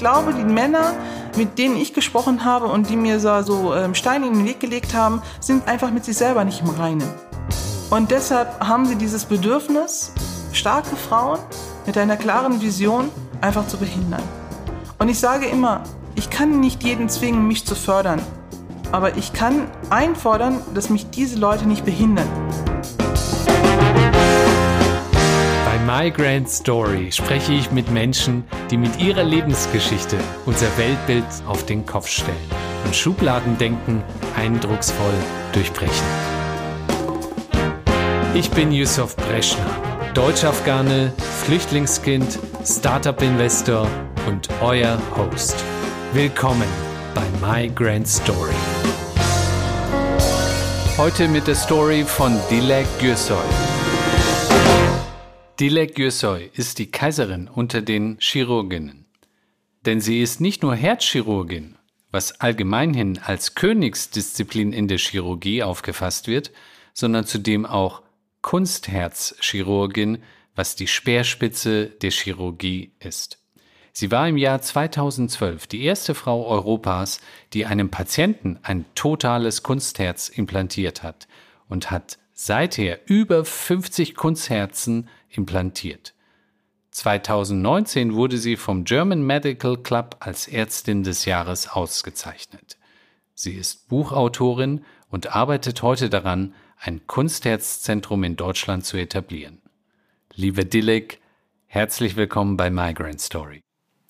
glaube, die Männer, mit denen ich gesprochen habe und die mir so, ähm, Steine in den Weg gelegt haben, sind einfach mit sich selber nicht im Reinen. Und deshalb haben sie dieses Bedürfnis, starke Frauen mit einer klaren Vision einfach zu behindern. Und ich sage immer, ich kann nicht jeden zwingen, mich zu fördern. Aber ich kann einfordern, dass mich diese Leute nicht behindern. My Grand Story spreche ich mit Menschen, die mit ihrer Lebensgeschichte unser Weltbild auf den Kopf stellen und Schubladendenken eindrucksvoll durchbrechen. Ich bin Yusuf Breschner, Deutsch-Afghane, Flüchtlingskind, Startup-Investor und euer Host. Willkommen bei My Grand Story. Heute mit der Story von Dilek Gürsoy. Dilek Gürsoy ist die Kaiserin unter den Chirurginnen. Denn sie ist nicht nur Herzchirurgin, was allgemeinhin als Königsdisziplin in der Chirurgie aufgefasst wird, sondern zudem auch Kunstherzchirurgin, was die Speerspitze der Chirurgie ist. Sie war im Jahr 2012 die erste Frau Europas, die einem Patienten ein totales Kunstherz implantiert hat und hat seither über 50 Kunstherzen implantiert. 2019 wurde sie vom German Medical Club als Ärztin des Jahres ausgezeichnet. Sie ist Buchautorin und arbeitet heute daran, ein Kunstherzzentrum in Deutschland zu etablieren. Liebe Dilek, herzlich willkommen bei Migrant Story.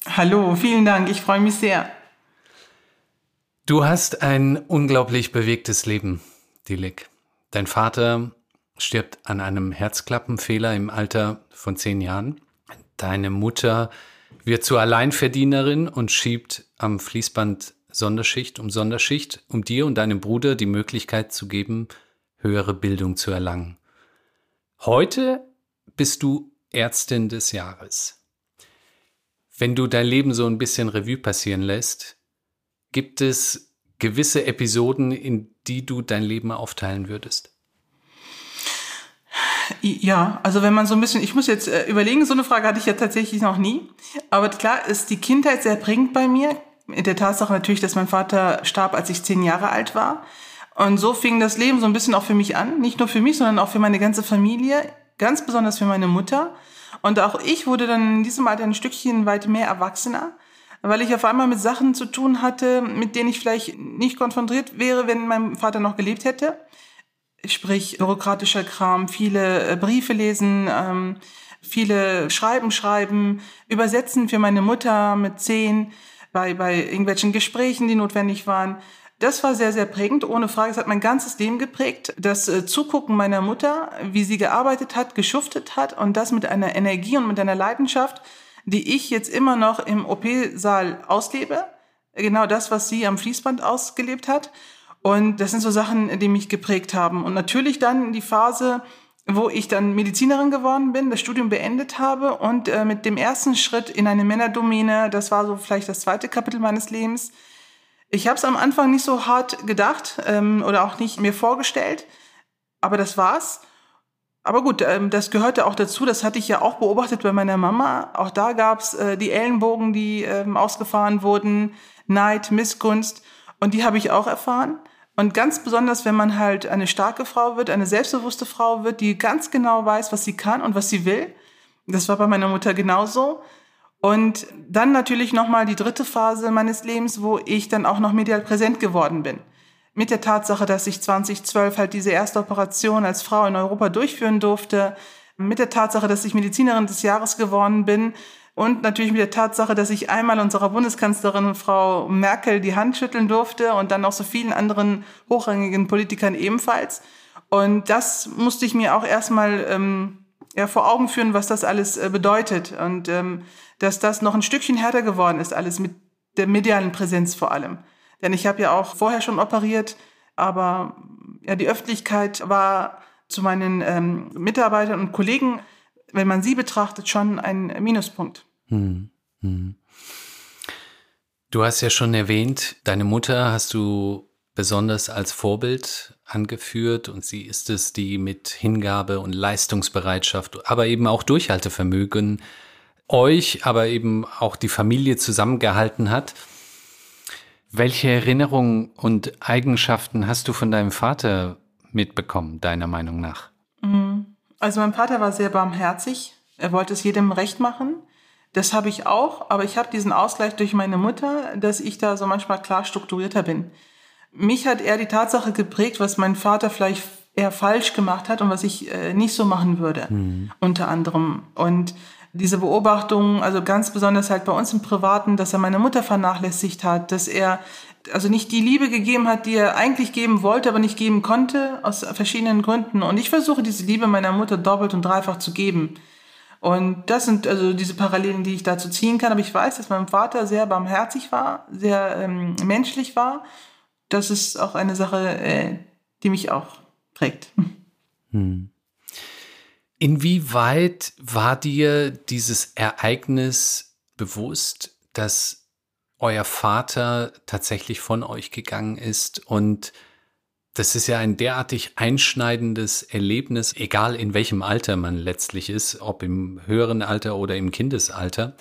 Hallo, vielen Dank, ich freue mich sehr. Du hast ein unglaublich bewegtes Leben, Dilek. Dein Vater stirbt an einem Herzklappenfehler im Alter von zehn Jahren. Deine Mutter wird zur Alleinverdienerin und schiebt am Fließband Sonderschicht um Sonderschicht, um dir und deinem Bruder die Möglichkeit zu geben, höhere Bildung zu erlangen. Heute bist du Ärztin des Jahres. Wenn du dein Leben so ein bisschen Revue passieren lässt, gibt es gewisse Episoden, in die du dein Leben aufteilen würdest? Ja, also wenn man so ein bisschen, ich muss jetzt äh, überlegen, so eine Frage hatte ich ja tatsächlich noch nie. Aber klar ist die Kindheit sehr prägend bei mir. In der Tatsache natürlich, dass mein Vater starb, als ich zehn Jahre alt war. Und so fing das Leben so ein bisschen auch für mich an. Nicht nur für mich, sondern auch für meine ganze Familie. Ganz besonders für meine Mutter. Und auch ich wurde dann in diesem Alter ein Stückchen weit mehr Erwachsener, weil ich auf einmal mit Sachen zu tun hatte, mit denen ich vielleicht nicht konfrontiert wäre, wenn mein Vater noch gelebt hätte. Sprich, bürokratischer Kram, viele äh, Briefe lesen, ähm, viele Schreiben schreiben, übersetzen für meine Mutter mit zehn bei, bei irgendwelchen Gesprächen, die notwendig waren. Das war sehr, sehr prägend, ohne Frage. Es hat mein ganzes Leben geprägt. Das äh, Zugucken meiner Mutter, wie sie gearbeitet hat, geschuftet hat und das mit einer Energie und mit einer Leidenschaft, die ich jetzt immer noch im OP-Saal auslebe. Genau das, was sie am Fließband ausgelebt hat. Und das sind so Sachen, die mich geprägt haben. Und natürlich dann die Phase, wo ich dann Medizinerin geworden bin, das Studium beendet habe und äh, mit dem ersten Schritt in eine Männerdomäne, das war so vielleicht das zweite Kapitel meines Lebens, ich habe es am Anfang nicht so hart gedacht ähm, oder auch nicht mir vorgestellt, aber das war's. Aber gut, ähm, das gehörte auch dazu. Das hatte ich ja auch beobachtet bei meiner Mama. Auch da gab's äh, die Ellenbogen, die ähm, ausgefahren wurden, Neid, Missgunst. Und die habe ich auch erfahren. Und ganz besonders, wenn man halt eine starke Frau wird, eine selbstbewusste Frau wird, die ganz genau weiß, was sie kann und was sie will. Das war bei meiner Mutter genauso. Und dann natürlich nochmal die dritte Phase meines Lebens, wo ich dann auch noch medial präsent geworden bin. Mit der Tatsache, dass ich 2012 halt diese erste Operation als Frau in Europa durchführen durfte. Mit der Tatsache, dass ich Medizinerin des Jahres geworden bin. Und natürlich mit der Tatsache, dass ich einmal unserer Bundeskanzlerin Frau Merkel die Hand schütteln durfte und dann noch so vielen anderen hochrangigen Politikern ebenfalls. Und das musste ich mir auch erstmal ähm, ja, vor Augen führen, was das alles äh, bedeutet. Und ähm, dass das noch ein Stückchen härter geworden ist, alles mit der medialen Präsenz vor allem. Denn ich habe ja auch vorher schon operiert, aber ja, die Öffentlichkeit war zu meinen ähm, Mitarbeitern und Kollegen, wenn man sie betrachtet, schon ein Minuspunkt. Hm, hm. Du hast ja schon erwähnt, deine Mutter hast du besonders als Vorbild angeführt und sie ist es, die mit Hingabe und Leistungsbereitschaft, aber eben auch Durchhaltevermögen euch, aber eben auch die Familie zusammengehalten hat. Welche Erinnerungen und Eigenschaften hast du von deinem Vater mitbekommen, deiner Meinung nach? Mhm. Also mein Vater war sehr barmherzig. Er wollte es jedem recht machen. Das habe ich auch, aber ich habe diesen Ausgleich durch meine Mutter, dass ich da so manchmal klar strukturierter bin. Mich hat eher die Tatsache geprägt, was mein Vater vielleicht eher falsch gemacht hat und was ich äh, nicht so machen würde, mhm. unter anderem. Und diese Beobachtung, also ganz besonders halt bei uns im Privaten, dass er meine Mutter vernachlässigt hat, dass er also nicht die Liebe gegeben hat, die er eigentlich geben wollte, aber nicht geben konnte, aus verschiedenen Gründen. Und ich versuche diese Liebe meiner Mutter doppelt und dreifach zu geben. Und das sind also diese Parallelen, die ich dazu ziehen kann. Aber ich weiß, dass mein Vater sehr barmherzig war, sehr ähm, menschlich war. Das ist auch eine Sache, äh, die mich auch prägt. Hm. Inwieweit war dir dieses Ereignis bewusst, dass euer Vater tatsächlich von euch gegangen ist und das ist ja ein derartig einschneidendes Erlebnis, egal in welchem Alter man letztlich ist, ob im höheren Alter oder im Kindesalter.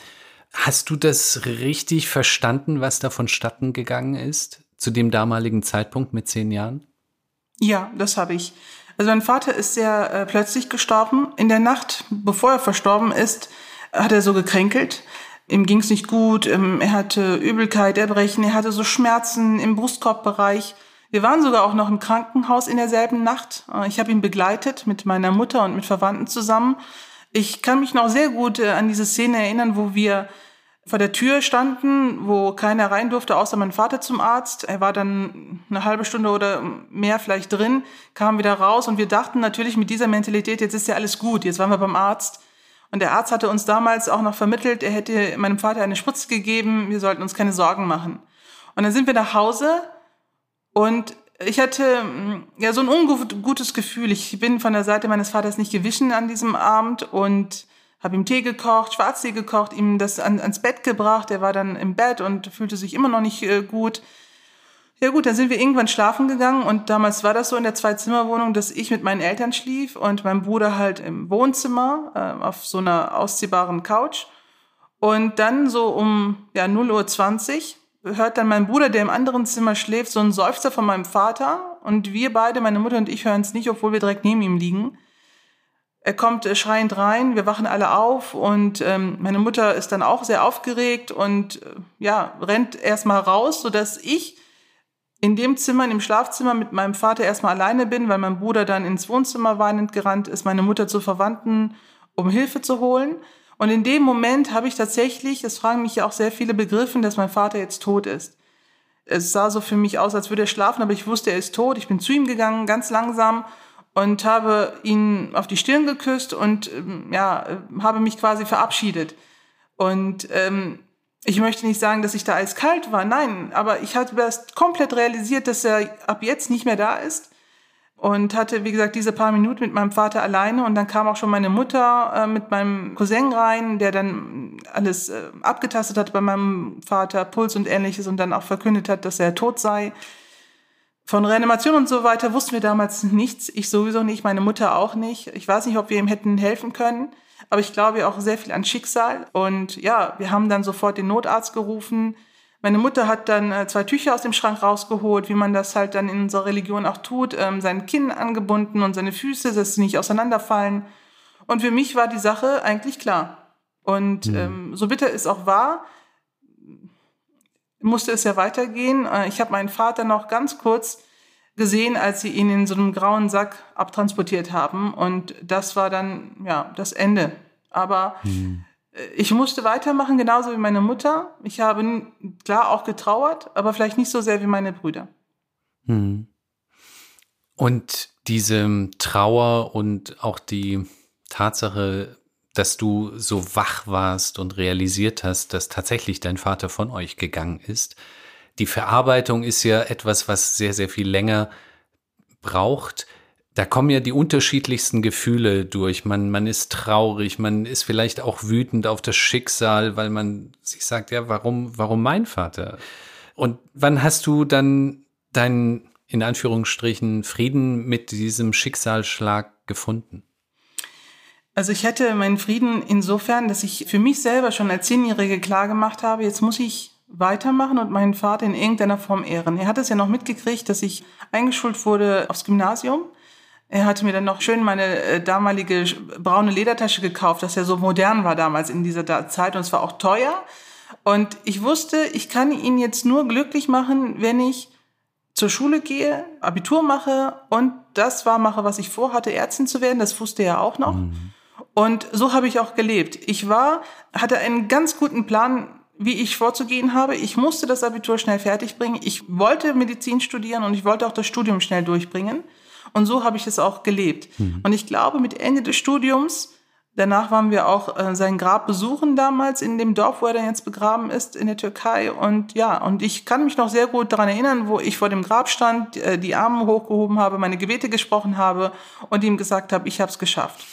Hast du das richtig verstanden, was da vonstatten gegangen ist zu dem damaligen Zeitpunkt mit zehn Jahren? Ja, das habe ich. Also mein Vater ist sehr äh, plötzlich gestorben. In der Nacht, bevor er verstorben ist, hat er so gekränkelt. Ihm ging es nicht gut, ähm, er hatte Übelkeit, Erbrechen, er hatte so Schmerzen im Brustkorbbereich. Wir waren sogar auch noch im Krankenhaus in derselben Nacht. Äh, ich habe ihn begleitet mit meiner Mutter und mit Verwandten zusammen. Ich kann mich noch sehr gut äh, an diese Szene erinnern, wo wir vor der Tür standen, wo keiner rein durfte, außer mein Vater zum Arzt. Er war dann eine halbe Stunde oder mehr vielleicht drin, kam wieder raus und wir dachten natürlich mit dieser Mentalität, jetzt ist ja alles gut, jetzt waren wir beim Arzt. Und der Arzt hatte uns damals auch noch vermittelt, er hätte meinem Vater eine Spritze gegeben, wir sollten uns keine Sorgen machen. Und dann sind wir nach Hause und ich hatte ja so ein ungutes Gefühl. Ich bin von der Seite meines Vaters nicht gewichen an diesem Abend und habe ihm Tee gekocht, Schwarztee gekocht, ihm das an, ans Bett gebracht. Er war dann im Bett und fühlte sich immer noch nicht äh, gut. Ja gut, dann sind wir irgendwann schlafen gegangen und damals war das so in der Zwei-Zimmer-Wohnung, dass ich mit meinen Eltern schlief und mein Bruder halt im Wohnzimmer äh, auf so einer ausziehbaren Couch. Und dann so um ja, 0.20 Uhr hört dann mein Bruder, der im anderen Zimmer schläft, so einen Seufzer von meinem Vater und wir beide, meine Mutter und ich, hören es nicht, obwohl wir direkt neben ihm liegen. Er kommt äh, schreiend rein, wir wachen alle auf und ähm, meine Mutter ist dann auch sehr aufgeregt und äh, ja, rennt erstmal raus, sodass ich in dem Zimmer, in dem Schlafzimmer mit meinem Vater erstmal alleine bin, weil mein Bruder dann ins Wohnzimmer weinend gerannt ist, meine Mutter zu Verwandten, um Hilfe zu holen. Und in dem Moment habe ich tatsächlich, es fragen mich ja auch sehr viele begriffen, dass mein Vater jetzt tot ist. Es sah so für mich aus, als würde er schlafen, aber ich wusste, er ist tot. Ich bin zu ihm gegangen, ganz langsam und habe ihn auf die Stirn geküsst und ähm, ja, habe mich quasi verabschiedet. Und ähm, ich möchte nicht sagen, dass ich da eiskalt war, nein, aber ich hatte erst komplett realisiert, dass er ab jetzt nicht mehr da ist und hatte, wie gesagt, diese paar Minuten mit meinem Vater alleine und dann kam auch schon meine Mutter äh, mit meinem Cousin rein, der dann alles äh, abgetastet hat bei meinem Vater, Puls und ähnliches und dann auch verkündet hat, dass er tot sei. Von Reanimation und so weiter wussten wir damals nichts. Ich sowieso nicht, meine Mutter auch nicht. Ich weiß nicht, ob wir ihm hätten helfen können, aber ich glaube auch sehr viel an Schicksal. Und ja, wir haben dann sofort den Notarzt gerufen. Meine Mutter hat dann äh, zwei Tücher aus dem Schrank rausgeholt, wie man das halt dann in unserer Religion auch tut, ähm, sein Kinn angebunden und seine Füße, dass sie nicht auseinanderfallen. Und für mich war die Sache eigentlich klar. Und mhm. ähm, so bitter es auch war, musste es ja weitergehen. Äh, ich habe meinen Vater noch ganz kurz gesehen, als sie ihn in so einem grauen Sack abtransportiert haben. Und das war dann ja das Ende. Aber mhm. Ich musste weitermachen, genauso wie meine Mutter. Ich habe klar auch getrauert, aber vielleicht nicht so sehr wie meine Brüder. Mhm. Und diese Trauer und auch die Tatsache, dass du so wach warst und realisiert hast, dass tatsächlich dein Vater von euch gegangen ist. Die Verarbeitung ist ja etwas, was sehr, sehr viel länger braucht. Da kommen ja die unterschiedlichsten Gefühle durch. Man, man ist traurig, man ist vielleicht auch wütend auf das Schicksal, weil man sich sagt, ja, warum, warum mein Vater? Und wann hast du dann deinen, in Anführungsstrichen, Frieden mit diesem Schicksalsschlag gefunden? Also ich hatte meinen Frieden insofern, dass ich für mich selber schon als Zehnjährige klar gemacht habe, jetzt muss ich weitermachen und meinen Vater in irgendeiner Form ehren. Er hat es ja noch mitgekriegt, dass ich eingeschult wurde aufs Gymnasium. Er hatte mir dann noch schön meine äh, damalige braune Ledertasche gekauft, das ja so modern war damals in dieser Zeit und es war auch teuer. Und ich wusste, ich kann ihn jetzt nur glücklich machen, wenn ich zur Schule gehe, Abitur mache und das war mache, was ich vorhatte, Ärztin zu werden. Das wusste er auch noch. Mhm. Und so habe ich auch gelebt. Ich war, hatte einen ganz guten Plan, wie ich vorzugehen habe. Ich musste das Abitur schnell fertig bringen. Ich wollte Medizin studieren und ich wollte auch das Studium schnell durchbringen. Und so habe ich es auch gelebt. Mhm. Und ich glaube, mit Ende des Studiums, danach waren wir auch äh, sein Grab besuchen damals in dem Dorf, wo er dann jetzt begraben ist, in der Türkei. Und ja, und ich kann mich noch sehr gut daran erinnern, wo ich vor dem Grab stand, äh, die Arme hochgehoben habe, meine Gebete gesprochen habe und ihm gesagt habe, ich habe es geschafft.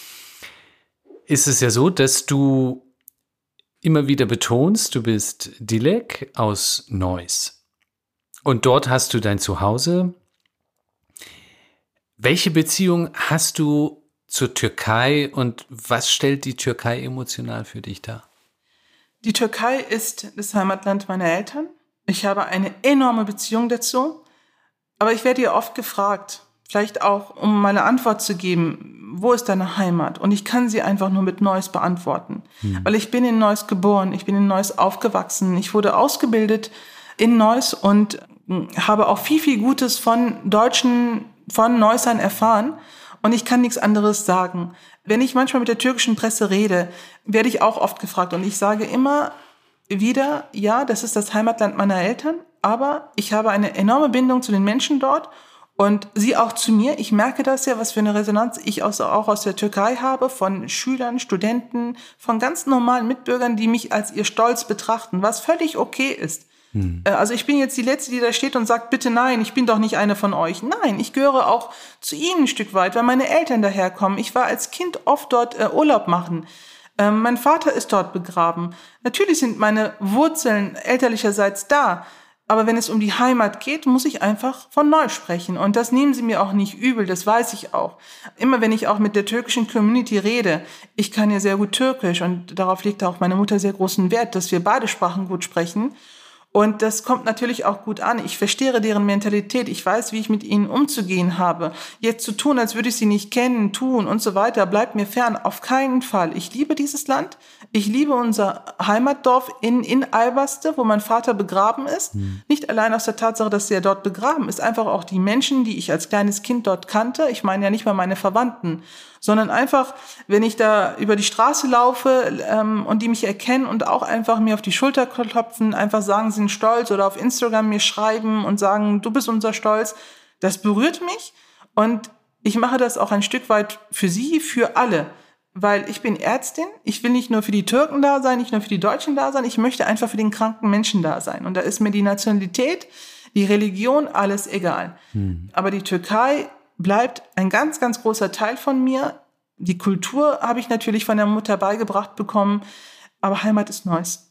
Ist es ja so, dass du immer wieder betonst, du bist Dilek aus Neuss. Und dort hast du dein Zuhause. Welche Beziehung hast du zur Türkei und was stellt die Türkei emotional für dich dar? Die Türkei ist das Heimatland meiner Eltern. Ich habe eine enorme Beziehung dazu. Aber ich werde ja oft gefragt, vielleicht auch, um meine Antwort zu geben, wo ist deine Heimat? Und ich kann sie einfach nur mit Neuss beantworten. Hm. Weil ich bin in Neuss geboren, ich bin in Neuss aufgewachsen, ich wurde ausgebildet in Neuss und hm, habe auch viel, viel Gutes von Deutschen, von Neussern erfahren. Und ich kann nichts anderes sagen. Wenn ich manchmal mit der türkischen Presse rede, werde ich auch oft gefragt. Und ich sage immer wieder, ja, das ist das Heimatland meiner Eltern, aber ich habe eine enorme Bindung zu den Menschen dort und sie auch zu mir. Ich merke das ja, was für eine Resonanz ich auch aus der Türkei habe, von Schülern, Studenten, von ganz normalen Mitbürgern, die mich als ihr Stolz betrachten, was völlig okay ist. Hm. Äh, also ich bin jetzt die Letzte, die da steht und sagt, bitte nein, ich bin doch nicht eine von euch. Nein, ich gehöre auch zu ihnen ein Stück weit, weil meine Eltern daherkommen. Ich war als Kind oft dort äh, Urlaub machen. Ähm, mein Vater ist dort begraben. Natürlich sind meine Wurzeln elterlicherseits da. Aber wenn es um die Heimat geht, muss ich einfach von neu sprechen. Und das nehmen Sie mir auch nicht übel, das weiß ich auch. Immer wenn ich auch mit der türkischen Community rede, ich kann ja sehr gut Türkisch und darauf legt auch meine Mutter sehr großen Wert, dass wir beide Sprachen gut sprechen. Und das kommt natürlich auch gut an. Ich verstehe deren Mentalität. Ich weiß, wie ich mit ihnen umzugehen habe. Jetzt zu tun, als würde ich sie nicht kennen, tun und so weiter, bleibt mir fern. Auf keinen Fall. Ich liebe dieses Land. Ich liebe unser Heimatdorf in, in Albaste, wo mein Vater begraben ist. Mhm. Nicht allein aus der Tatsache, dass er dort begraben ist, einfach auch die Menschen, die ich als kleines Kind dort kannte. Ich meine ja nicht mal meine Verwandten, sondern einfach, wenn ich da über die Straße laufe ähm, und die mich erkennen und auch einfach mir auf die Schulter klopfen, einfach sagen, sie sind stolz oder auf Instagram mir schreiben und sagen, du bist unser Stolz, das berührt mich und ich mache das auch ein Stück weit für sie, für alle. Weil ich bin Ärztin, ich will nicht nur für die Türken da sein, nicht nur für die Deutschen da sein, ich möchte einfach für den kranken Menschen da sein. Und da ist mir die Nationalität, die Religion, alles egal. Hm. Aber die Türkei bleibt ein ganz, ganz großer Teil von mir. Die Kultur habe ich natürlich von der Mutter beigebracht bekommen, aber Heimat ist Neues.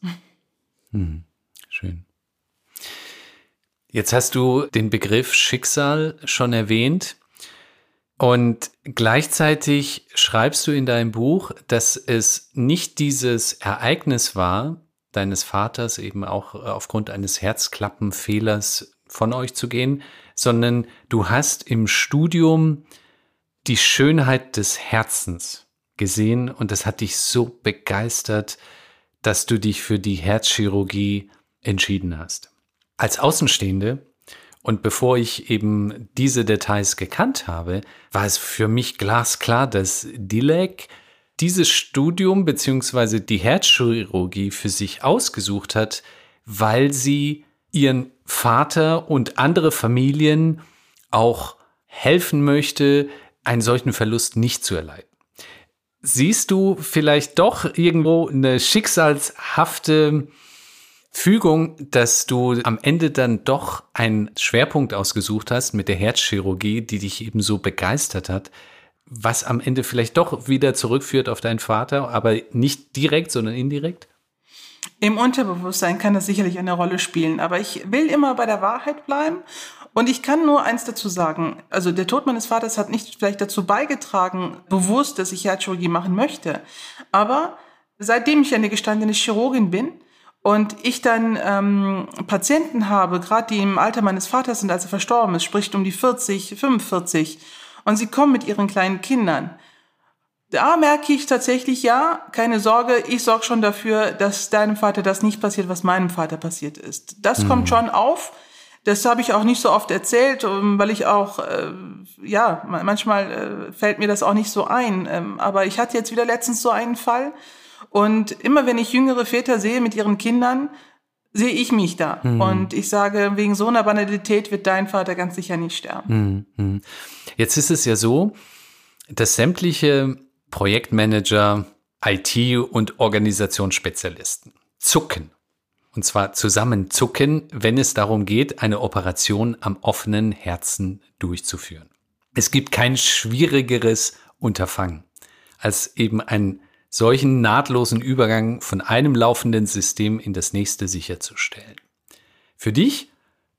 Hm, schön. Jetzt hast du den Begriff Schicksal schon erwähnt und gleichzeitig schreibst du in deinem Buch, dass es nicht dieses Ereignis war, deines Vaters eben auch aufgrund eines Herzklappenfehlers von euch zu gehen, sondern du hast im Studium die Schönheit des Herzens gesehen und das hat dich so begeistert, dass du dich für die Herzchirurgie entschieden hast. Als Außenstehende und bevor ich eben diese Details gekannt habe, war es für mich glasklar, dass Dilek dieses Studium beziehungsweise die Herzchirurgie für sich ausgesucht hat, weil sie ihren Vater und andere Familien auch helfen möchte, einen solchen Verlust nicht zu erleiden. Siehst du vielleicht doch irgendwo eine schicksalshafte Fügung, dass du am Ende dann doch einen Schwerpunkt ausgesucht hast mit der Herzchirurgie, die dich eben so begeistert hat, was am Ende vielleicht doch wieder zurückführt auf deinen Vater, aber nicht direkt, sondern indirekt? Im Unterbewusstsein kann das sicherlich eine Rolle spielen, aber ich will immer bei der Wahrheit bleiben Und ich kann nur eins dazu sagen. Also der Tod meines Vaters hat nicht vielleicht dazu beigetragen, bewusst, dass ich Herzchirurgie machen möchte. Aber seitdem ich eine gestandene Chirurgin bin und ich dann ähm, Patienten habe, gerade die im Alter meines Vaters sind, als er verstorben ist, sprich um die 40, 45, und sie kommen mit ihren kleinen Kindern, da merke ich tatsächlich, ja, keine Sorge, ich sorge schon dafür, dass deinem Vater das nicht passiert, was meinem Vater passiert ist. Das mhm. kommt schon auf. Das habe ich auch nicht so oft erzählt, ähm, weil ich auch, äh, ja, manchmal äh, fällt mir das auch nicht so ein. Ähm, aber ich hatte jetzt wieder letztens so einen Fall. Und immer wenn ich jüngere Väter sehe mit ihren Kindern, sehe ich mich da. Mhm. Und ich sage, wegen so einer Banalität wird dein Vater ganz sicher nicht sterben. Mhm. Jetzt ist es ja so, dass sämtliche Projektmanager, IT- und Organisationsspezialisten zucken. Und zwar zusammenzucken, wenn es darum geht, eine Operation am offenen Herzen durchzuführen. Es gibt kein schwierigeres Unterfangen, als eben einen solchen nahtlosen Übergang von einem laufenden System in das nächste sicherzustellen. Für dich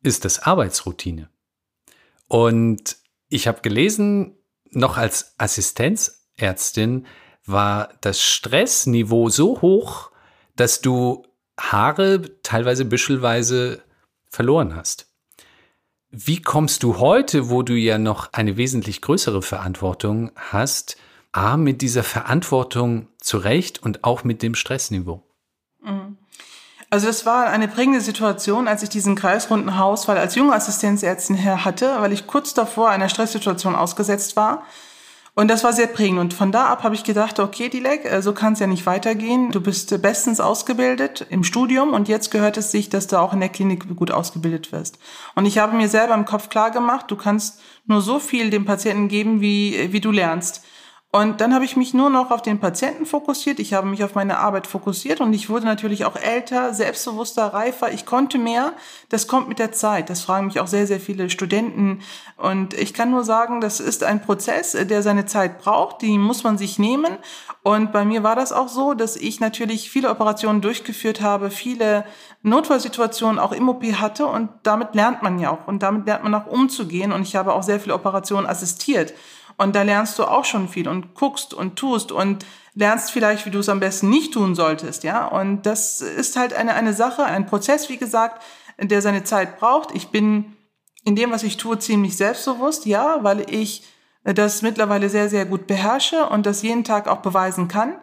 ist das Arbeitsroutine. Und ich habe gelesen, noch als Assistenz Ärztin war das Stressniveau so hoch, dass du Haare teilweise büschelweise verloren hast. Wie kommst du heute, wo du ja noch eine wesentlich größere Verantwortung hast, A, mit dieser Verantwortung zurecht und auch mit dem Stressniveau? Mhm. Also das war eine prägende Situation, als ich diesen kreisrunden Hausfall als junge Assistenzärztin hatte, weil ich kurz davor einer Stresssituation ausgesetzt war und das war sehr prägend. Und von da ab habe ich gedacht, okay, Dilek, äh, so kann es ja nicht weitergehen. Du bist äh, bestens ausgebildet im Studium und jetzt gehört es sich, dass du auch in der Klinik gut ausgebildet wirst. Und ich habe mir selber im Kopf klar gemacht, du kannst nur so viel dem Patienten geben, wie, wie du lernst. Und dann habe ich mich nur noch auf den Patienten fokussiert. Ich habe mich auf meine Arbeit fokussiert und ich wurde natürlich auch älter, selbstbewusster, reifer. Ich konnte mehr. Das kommt mit der Zeit. Das fragen mich auch sehr, sehr viele Studenten. Und ich kann nur sagen, das ist ein Prozess, der seine Zeit braucht. Die muss man sich nehmen. Und bei mir war das auch so, dass ich natürlich viele Operationen durchgeführt habe, viele Notfallsituationen auch im OP hatte. Und damit lernt man ja auch. Und damit lernt man auch umzugehen. Und ich habe auch sehr viele Operationen assistiert. Und da lernst du auch schon viel und guckst und tust und lernst vielleicht, wie du es am besten nicht tun solltest, ja. Und das ist halt eine, eine Sache, ein Prozess, wie gesagt, der seine Zeit braucht. Ich bin in dem, was ich tue, ziemlich selbstbewusst, ja, weil ich das mittlerweile sehr, sehr gut beherrsche und das jeden Tag auch beweisen kann.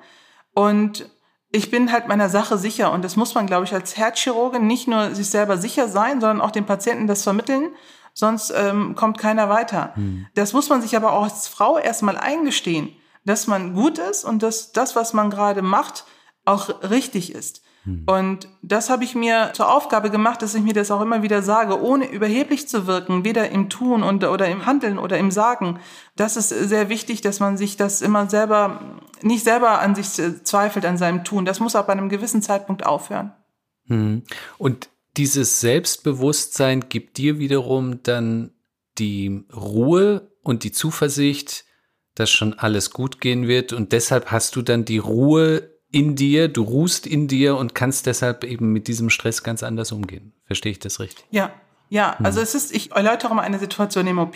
Und ich bin halt meiner Sache sicher und das muss man, glaube ich, als Herzchirurgin nicht nur sich selber sicher sein, sondern auch den Patienten das vermitteln sonst ähm, kommt keiner weiter. Hm. Das muss man sich aber auch als Frau erstmal eingestehen, dass man gut ist und dass das, was man gerade macht, auch richtig ist. Hm. Und das habe ich mir zur Aufgabe gemacht, dass ich mir das auch immer wieder sage, ohne überheblich zu wirken, weder im Tun und, oder im Handeln oder im Sagen. Das ist sehr wichtig, dass man sich das immer selber, nicht selber an sich zweifelt, an seinem Tun. Das muss ab einem gewissen Zeitpunkt aufhören. Hm. Und dieses Selbstbewusstsein gibt dir wiederum dann die Ruhe und die Zuversicht, dass schon alles gut gehen wird und deshalb hast du dann die Ruhe in dir, du ruhst in dir und kannst deshalb eben mit diesem Stress ganz anders umgehen. Verstehe ich das richtig? Ja, ja, hm. also es ist, ich erläutere mal eine Situation im OP.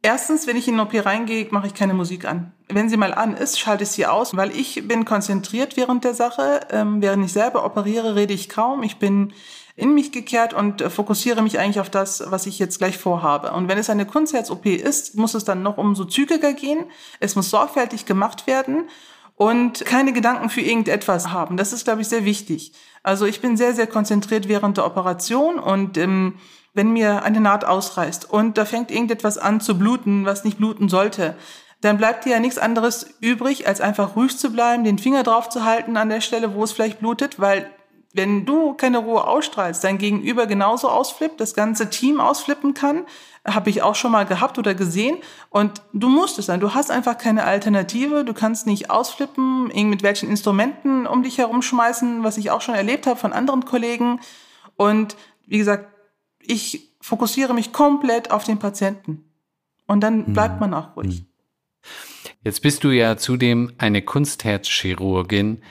Erstens, wenn ich in den OP reingehe, mache ich keine Musik an. Wenn sie mal an ist, schalte ich sie aus, weil ich bin konzentriert während der Sache. Ähm, während ich selber operiere, rede ich kaum. Ich bin in mich gekehrt und äh, fokussiere mich eigentlich auf das, was ich jetzt gleich vorhabe. Und wenn es eine Kunstherz-OP ist, muss es dann noch umso zügiger gehen. Es muss sorgfältig gemacht werden und keine Gedanken für irgendetwas haben. Das ist, glaube ich, sehr wichtig. Also ich bin sehr, sehr konzentriert während der Operation und ähm, wenn mir eine Naht ausreißt und da fängt irgendetwas an zu bluten, was nicht bluten sollte, dann bleibt dir ja nichts anderes übrig, als einfach ruhig zu bleiben, den Finger drauf zu halten an der Stelle, wo es vielleicht blutet, weil wenn du keine Ruhe ausstrahlst, dein Gegenüber genauso ausflippt, das ganze Team ausflippen kann, habe ich auch schon mal gehabt oder gesehen. Und du musst es sein. Du hast einfach keine Alternative. Du kannst nicht ausflippen, mit welchen Instrumenten um dich herumschmeißen, was ich auch schon erlebt habe von anderen Kollegen. Und wie gesagt, ich fokussiere mich komplett auf den Patienten. Und dann bleibt man auch ruhig. Hm. Jetzt bist du ja zudem eine Kunstherzchirurgin.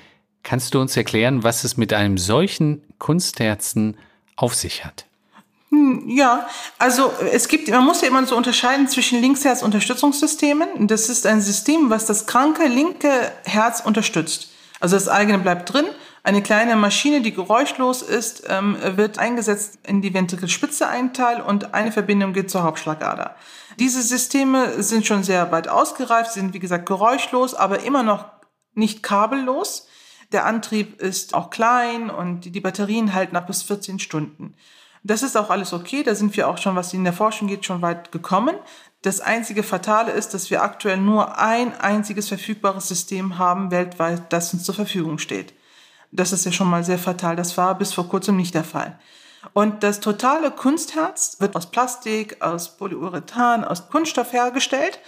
Kannst du uns erklären, was es mit einem solchen Kunstherzen auf sich hat? Hm, ja, also es gibt, man muss ja immer so unterscheiden zwischen Linksherz-Unterstützungssystemen. Das ist ein System, was das kranke linke Herz unterstützt. Also das eigene bleibt drin. Eine kleine Maschine, die geräuschlos ist, ähm, wird eingesetzt in die Ventrikelspitze ein Teil und eine Verbindung geht zur Hauptschlagader. Diese Systeme sind schon sehr weit ausgereift, sind wie gesagt geräuschlos, aber immer noch nicht kabellos. Der Antrieb ist auch klein und die Batterien halten nach bis 14 Stunden. Das ist auch alles okay. Da sind wir auch schon, was in der Forschung geht, schon weit gekommen. Das einzige Fatale ist, dass wir aktuell nur ein einziges verfügbares System haben weltweit, das uns zur Verfügung steht. Das ist ja schon mal sehr fatal. Das war bis vor kurzem nicht der Fall. Und das totale Kunstherz wird aus Plastik, aus Polyurethan, aus Kunststoff hergestellt.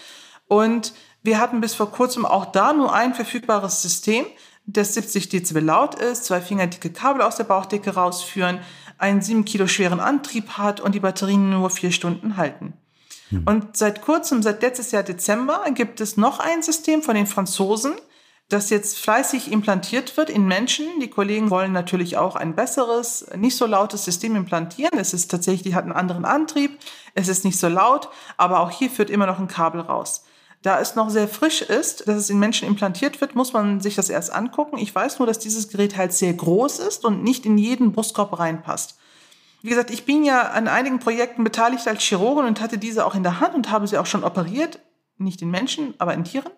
Und wir hatten bis vor kurzem auch da nur ein verfügbares System, das 70 Dezibel laut ist, zwei fingerdicke Kabel aus der Bauchdecke rausführen, einen sieben Kilo schweren Antrieb hat und die Batterien nur vier Stunden halten. Hm. Und seit kurzem, seit letztes Jahr Dezember, gibt es noch ein System von den Franzosen, das jetzt fleißig implantiert wird in Menschen. Die Kollegen wollen natürlich auch ein besseres, nicht so lautes System implantieren. Es ist tatsächlich, hat einen anderen Antrieb, es ist nicht so laut, aber auch hier führt immer noch ein Kabel raus. Da es noch sehr frisch ist, dass es in Menschen implantiert wird, muss man sich das erst angucken. Ich weiß nur, dass dieses Gerät halt sehr groß ist und nicht in jeden Brustkorb reinpasst. Wie gesagt, ich bin ja an einigen Projekten beteiligt als Chirurgin und hatte diese auch in der Hand und habe sie auch schon operiert. Nicht in Menschen, aber in Tieren.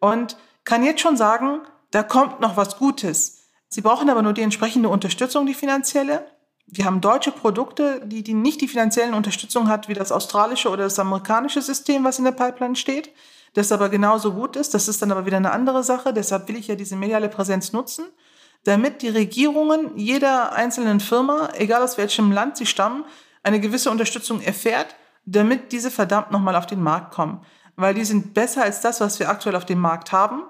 Und kann jetzt schon sagen, da kommt noch was Gutes. Sie brauchen aber nur die entsprechende Unterstützung, die finanzielle. Wir haben deutsche Produkte, die, die nicht die finanziellen Unterstützung hat wie das australische oder das amerikanische System, was in der Pipeline steht das aber genauso gut ist. Das ist dann aber wieder eine andere Sache. Deshalb will ich ja diese mediale Präsenz nutzen, damit die Regierungen jeder einzelnen Firma, egal aus welchem Land sie stammen, eine gewisse Unterstützung erfährt, damit diese verdammt nochmal auf den Markt kommen. Weil die sind besser als das, was wir aktuell auf dem Markt haben.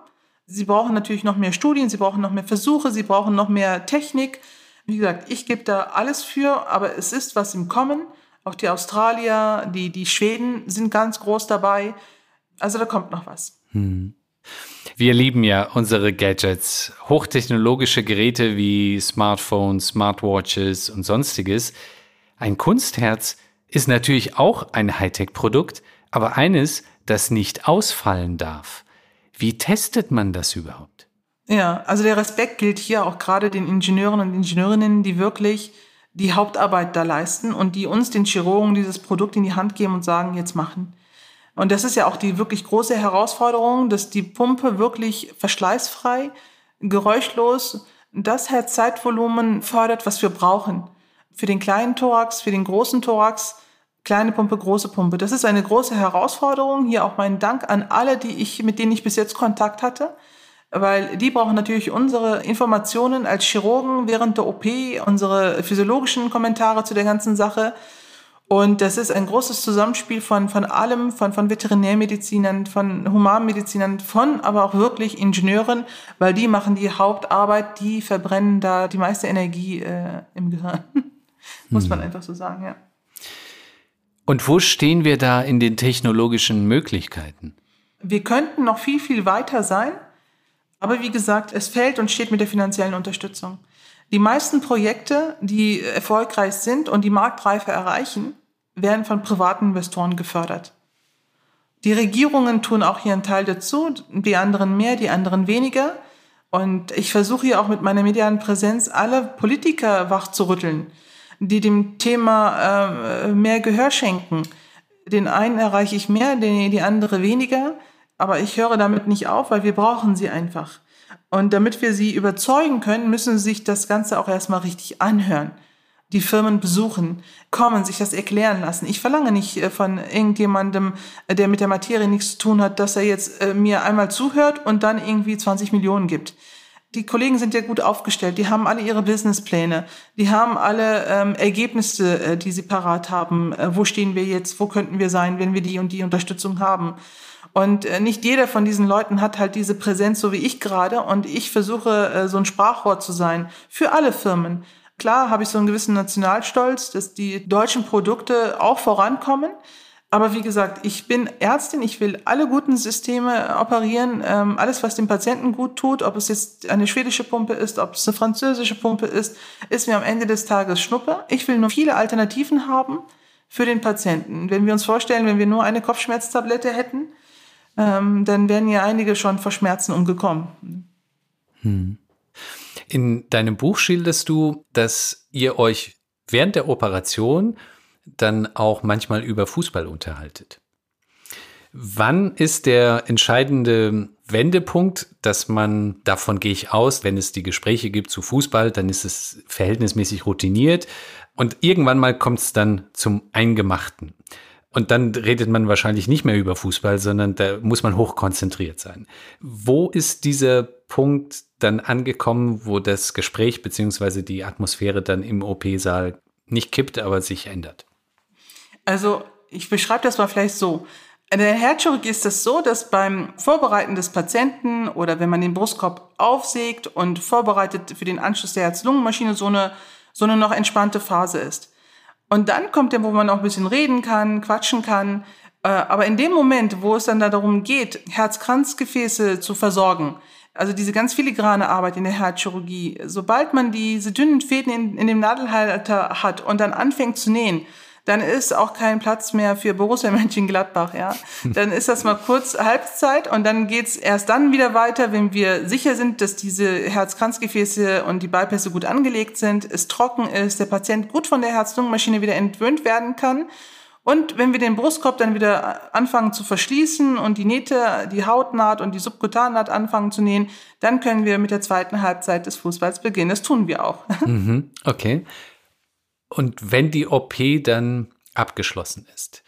Sie brauchen natürlich noch mehr Studien, sie brauchen noch mehr Versuche, sie brauchen noch mehr Technik. Wie gesagt, ich gebe da alles für, aber es ist was im Kommen. Auch die Australier, die, die Schweden sind ganz groß dabei. Also da kommt noch was. Hm. Wir lieben ja unsere Gadgets, hochtechnologische Geräte wie Smartphones, Smartwatches und sonstiges. Ein Kunstherz ist natürlich auch ein Hightech-Produkt, aber eines, das nicht ausfallen darf. Wie testet man das überhaupt? Ja, also der Respekt gilt hier auch gerade den Ingenieuren und Ingenieurinnen, die wirklich die Hauptarbeit da leisten und die uns, den Chirurgen, dieses Produkt in die Hand geben und sagen, jetzt machen. Und das ist ja auch die wirklich große Herausforderung, dass die Pumpe wirklich verschleißfrei, geräuschlos das Herzzeitvolumen fördert, was wir brauchen. Für den kleinen Thorax, für den großen Thorax, kleine Pumpe, große Pumpe. Das ist eine große Herausforderung. Hier auch mein Dank an alle, die ich, mit denen ich bis jetzt Kontakt hatte. Weil die brauchen natürlich unsere Informationen als Chirurgen während der OP, unsere physiologischen Kommentare zu der ganzen Sache. Und das ist ein großes Zusammenspiel von, von allem, von, von Veterinärmedizinern, von Humanmedizinern, von aber auch wirklich Ingenieuren, weil die machen die Hauptarbeit, die verbrennen da die meiste Energie äh, im Gehirn. Muss hm. man einfach so sagen, ja. Und wo stehen wir da in den technologischen Möglichkeiten? Wir könnten noch viel, viel weiter sein. Aber wie gesagt, es fällt und steht mit der finanziellen Unterstützung. Die meisten Projekte, die erfolgreich sind und die Marktreife erreichen, werden von privaten Investoren gefördert. Die Regierungen tun auch hier einen Teil dazu, die anderen mehr, die anderen weniger. Und ich versuche hier auch mit meiner medialen Präsenz alle Politiker wachzurütteln, die dem Thema äh, mehr Gehör schenken. Den einen erreiche ich mehr, den, die andere weniger. Aber ich höre damit nicht auf, weil wir brauchen sie einfach. Und damit wir sie überzeugen können, müssen sie sich das Ganze auch erstmal richtig anhören. Die Firmen besuchen, kommen, sich das erklären lassen. Ich verlange nicht äh, von irgendjemandem, äh, der mit der Materie nichts zu tun hat, dass er jetzt äh, mir einmal zuhört und dann irgendwie 20 Millionen gibt. Die Kollegen sind ja gut aufgestellt, die haben alle ihre Businesspläne, die haben alle ähm, Ergebnisse, die sie parat haben. wo stehen wir jetzt, wo könnten wir sein, wenn wir die und die Unterstützung haben. Und äh, nicht jeder von diesen Leuten hat halt diese Präsenz, so wie ich gerade. Und ich versuche, äh, so ein Sprachrohr zu sein für alle Firmen. Klar habe ich so einen gewissen Nationalstolz, dass die deutschen Produkte auch vorankommen. Aber wie gesagt, ich bin Ärztin, ich will alle guten Systeme operieren, ähm, alles, was dem Patienten gut tut, ob es jetzt eine schwedische Pumpe ist, ob es eine französische Pumpe ist, ist mir am Ende des Tages Schnuppe. Ich will nur viele Alternativen haben für den Patienten. Wenn wir uns vorstellen, wenn wir nur eine Kopfschmerztablette hätten, ähm, dann wären ja einige schon vor Schmerzen umgekommen. Hm. In deinem Buch schilderst du, dass ihr euch während der Operation dann auch manchmal über Fußball unterhaltet. Wann ist der entscheidende Wendepunkt, dass man, davon gehe ich aus, wenn es die Gespräche gibt zu Fußball, dann ist es verhältnismäßig routiniert und irgendwann mal kommt es dann zum Eingemachten. Und dann redet man wahrscheinlich nicht mehr über Fußball, sondern da muss man hochkonzentriert sein. Wo ist dieser Punkt dann angekommen, wo das Gespräch beziehungsweise die Atmosphäre dann im OP-Saal nicht kippt, aber sich ändert? Also ich beschreibe das mal vielleicht so. In der Herzchirurgie ist es so, dass beim Vorbereiten des Patienten oder wenn man den Brustkorb aufsägt und vorbereitet für den Anschluss der Herz-Lungen-Maschine so eine, so eine noch entspannte Phase ist. Und dann kommt der, wo man auch ein bisschen reden kann, quatschen kann. Äh, aber in dem Moment, wo es dann darum geht, Herzkranzgefäße zu versorgen, also diese ganz filigrane Arbeit in der Herzchirurgie, sobald man diese dünnen Fäden in, in dem Nadelhalter hat und dann anfängt zu nähen, dann ist auch kein Platz mehr für Borussia Mönchengladbach, ja. Dann ist das mal kurz Halbzeit und dann geht's erst dann wieder weiter, wenn wir sicher sind, dass diese Herzkranzgefäße und die Bypässe gut angelegt sind, es trocken ist, der Patient gut von der Herz-Lungen-Maschine wieder entwöhnt werden kann. Und wenn wir den Brustkorb dann wieder anfangen zu verschließen und die Nähte, die Hautnaht und die Subkutannaht anfangen zu nähen, dann können wir mit der zweiten Halbzeit des Fußballs beginnen. Das tun wir auch. Mhm, okay. Und wenn die OP dann abgeschlossen ist,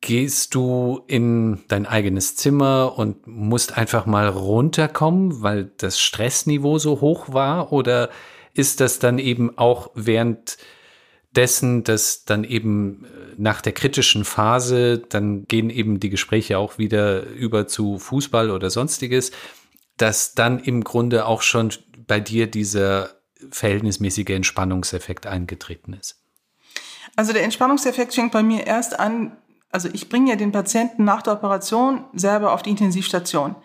gehst du in dein eigenes Zimmer und musst einfach mal runterkommen, weil das Stressniveau so hoch war? Oder ist das dann eben auch während dessen, dass dann eben äh, nach der kritischen Phase, dann gehen eben die Gespräche auch wieder über zu Fußball oder sonstiges, dass dann im Grunde auch schon bei dir dieser verhältnismäßige Entspannungseffekt eingetreten ist? Also der Entspannungseffekt fängt bei mir erst an, also ich bringe ja den Patienten nach der Operation selber auf die Intensivstation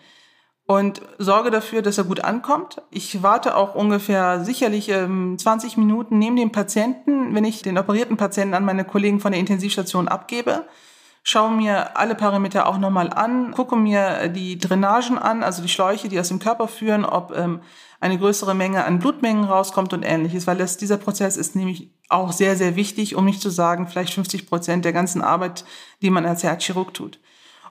und sorge dafür, dass er gut ankommt. Ich warte auch ungefähr sicherlich ähm, 20 Minuten neben dem Patienten, wenn ich den operierten Patienten an meine Kollegen von der Intensivstation abgebe schaue mir alle Parameter auch nochmal an, gucke mir die Drainagen an, also die Schläuche, die aus dem Körper führen, ob ähm, eine größere Menge an Blutmengen rauskommt und ähnliches, weil das, dieser Prozess ist nämlich auch sehr, sehr wichtig, um nicht zu sagen, vielleicht 50 Prozent der ganzen Arbeit, die man als Herzchirurg tut.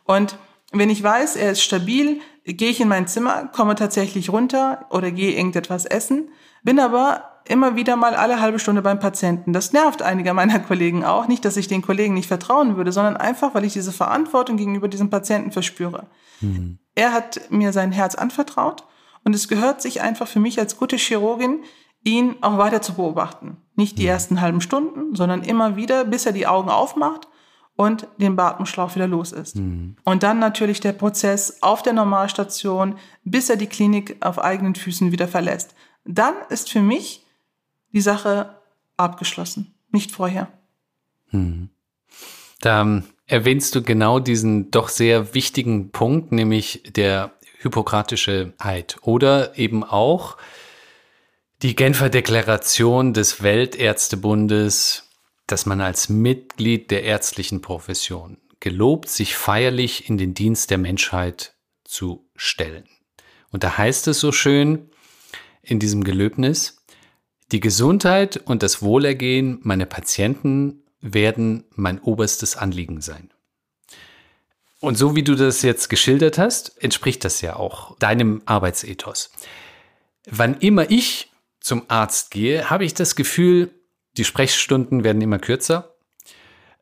Und wenn ich weiß, er ist stabil, gehe ich in mein Zimmer, komme tatsächlich runter oder gehe irgendetwas essen, bin aber immer wieder mal alle halbe Stunde beim Patienten. Das nervt einige meiner Kollegen auch. Nicht, dass ich den Kollegen nicht vertrauen würde, sondern einfach, weil ich diese Verantwortung gegenüber diesem Patienten verspüre. Mhm. Er hat mir sein Herz anvertraut und es gehört sich einfach für mich als gute Chirurgin, ihn auch weiter zu beobachten. Nicht die mhm. ersten halben Stunden, sondern immer wieder, bis er die Augen aufmacht und den Beatmungsschlauch wieder los ist. Mhm. Und dann natürlich der Prozess auf der Normalstation, bis er die Klinik auf eigenen Füßen wieder verlässt. Dann ist für mich die Sache abgeschlossen, nicht vorher. Hm. Da erwähnst du genau diesen doch sehr wichtigen Punkt, nämlich der hypokratische Eid oder eben auch die Genfer Deklaration des Weltärztebundes, dass man als Mitglied der ärztlichen Profession gelobt, sich feierlich in den Dienst der Menschheit zu stellen. Und da heißt es so schön in diesem Gelöbnis, die Gesundheit und das Wohlergehen meiner Patienten werden mein oberstes Anliegen sein. Und so wie du das jetzt geschildert hast, entspricht das ja auch deinem Arbeitsethos. Wann immer ich zum Arzt gehe, habe ich das Gefühl, die Sprechstunden werden immer kürzer.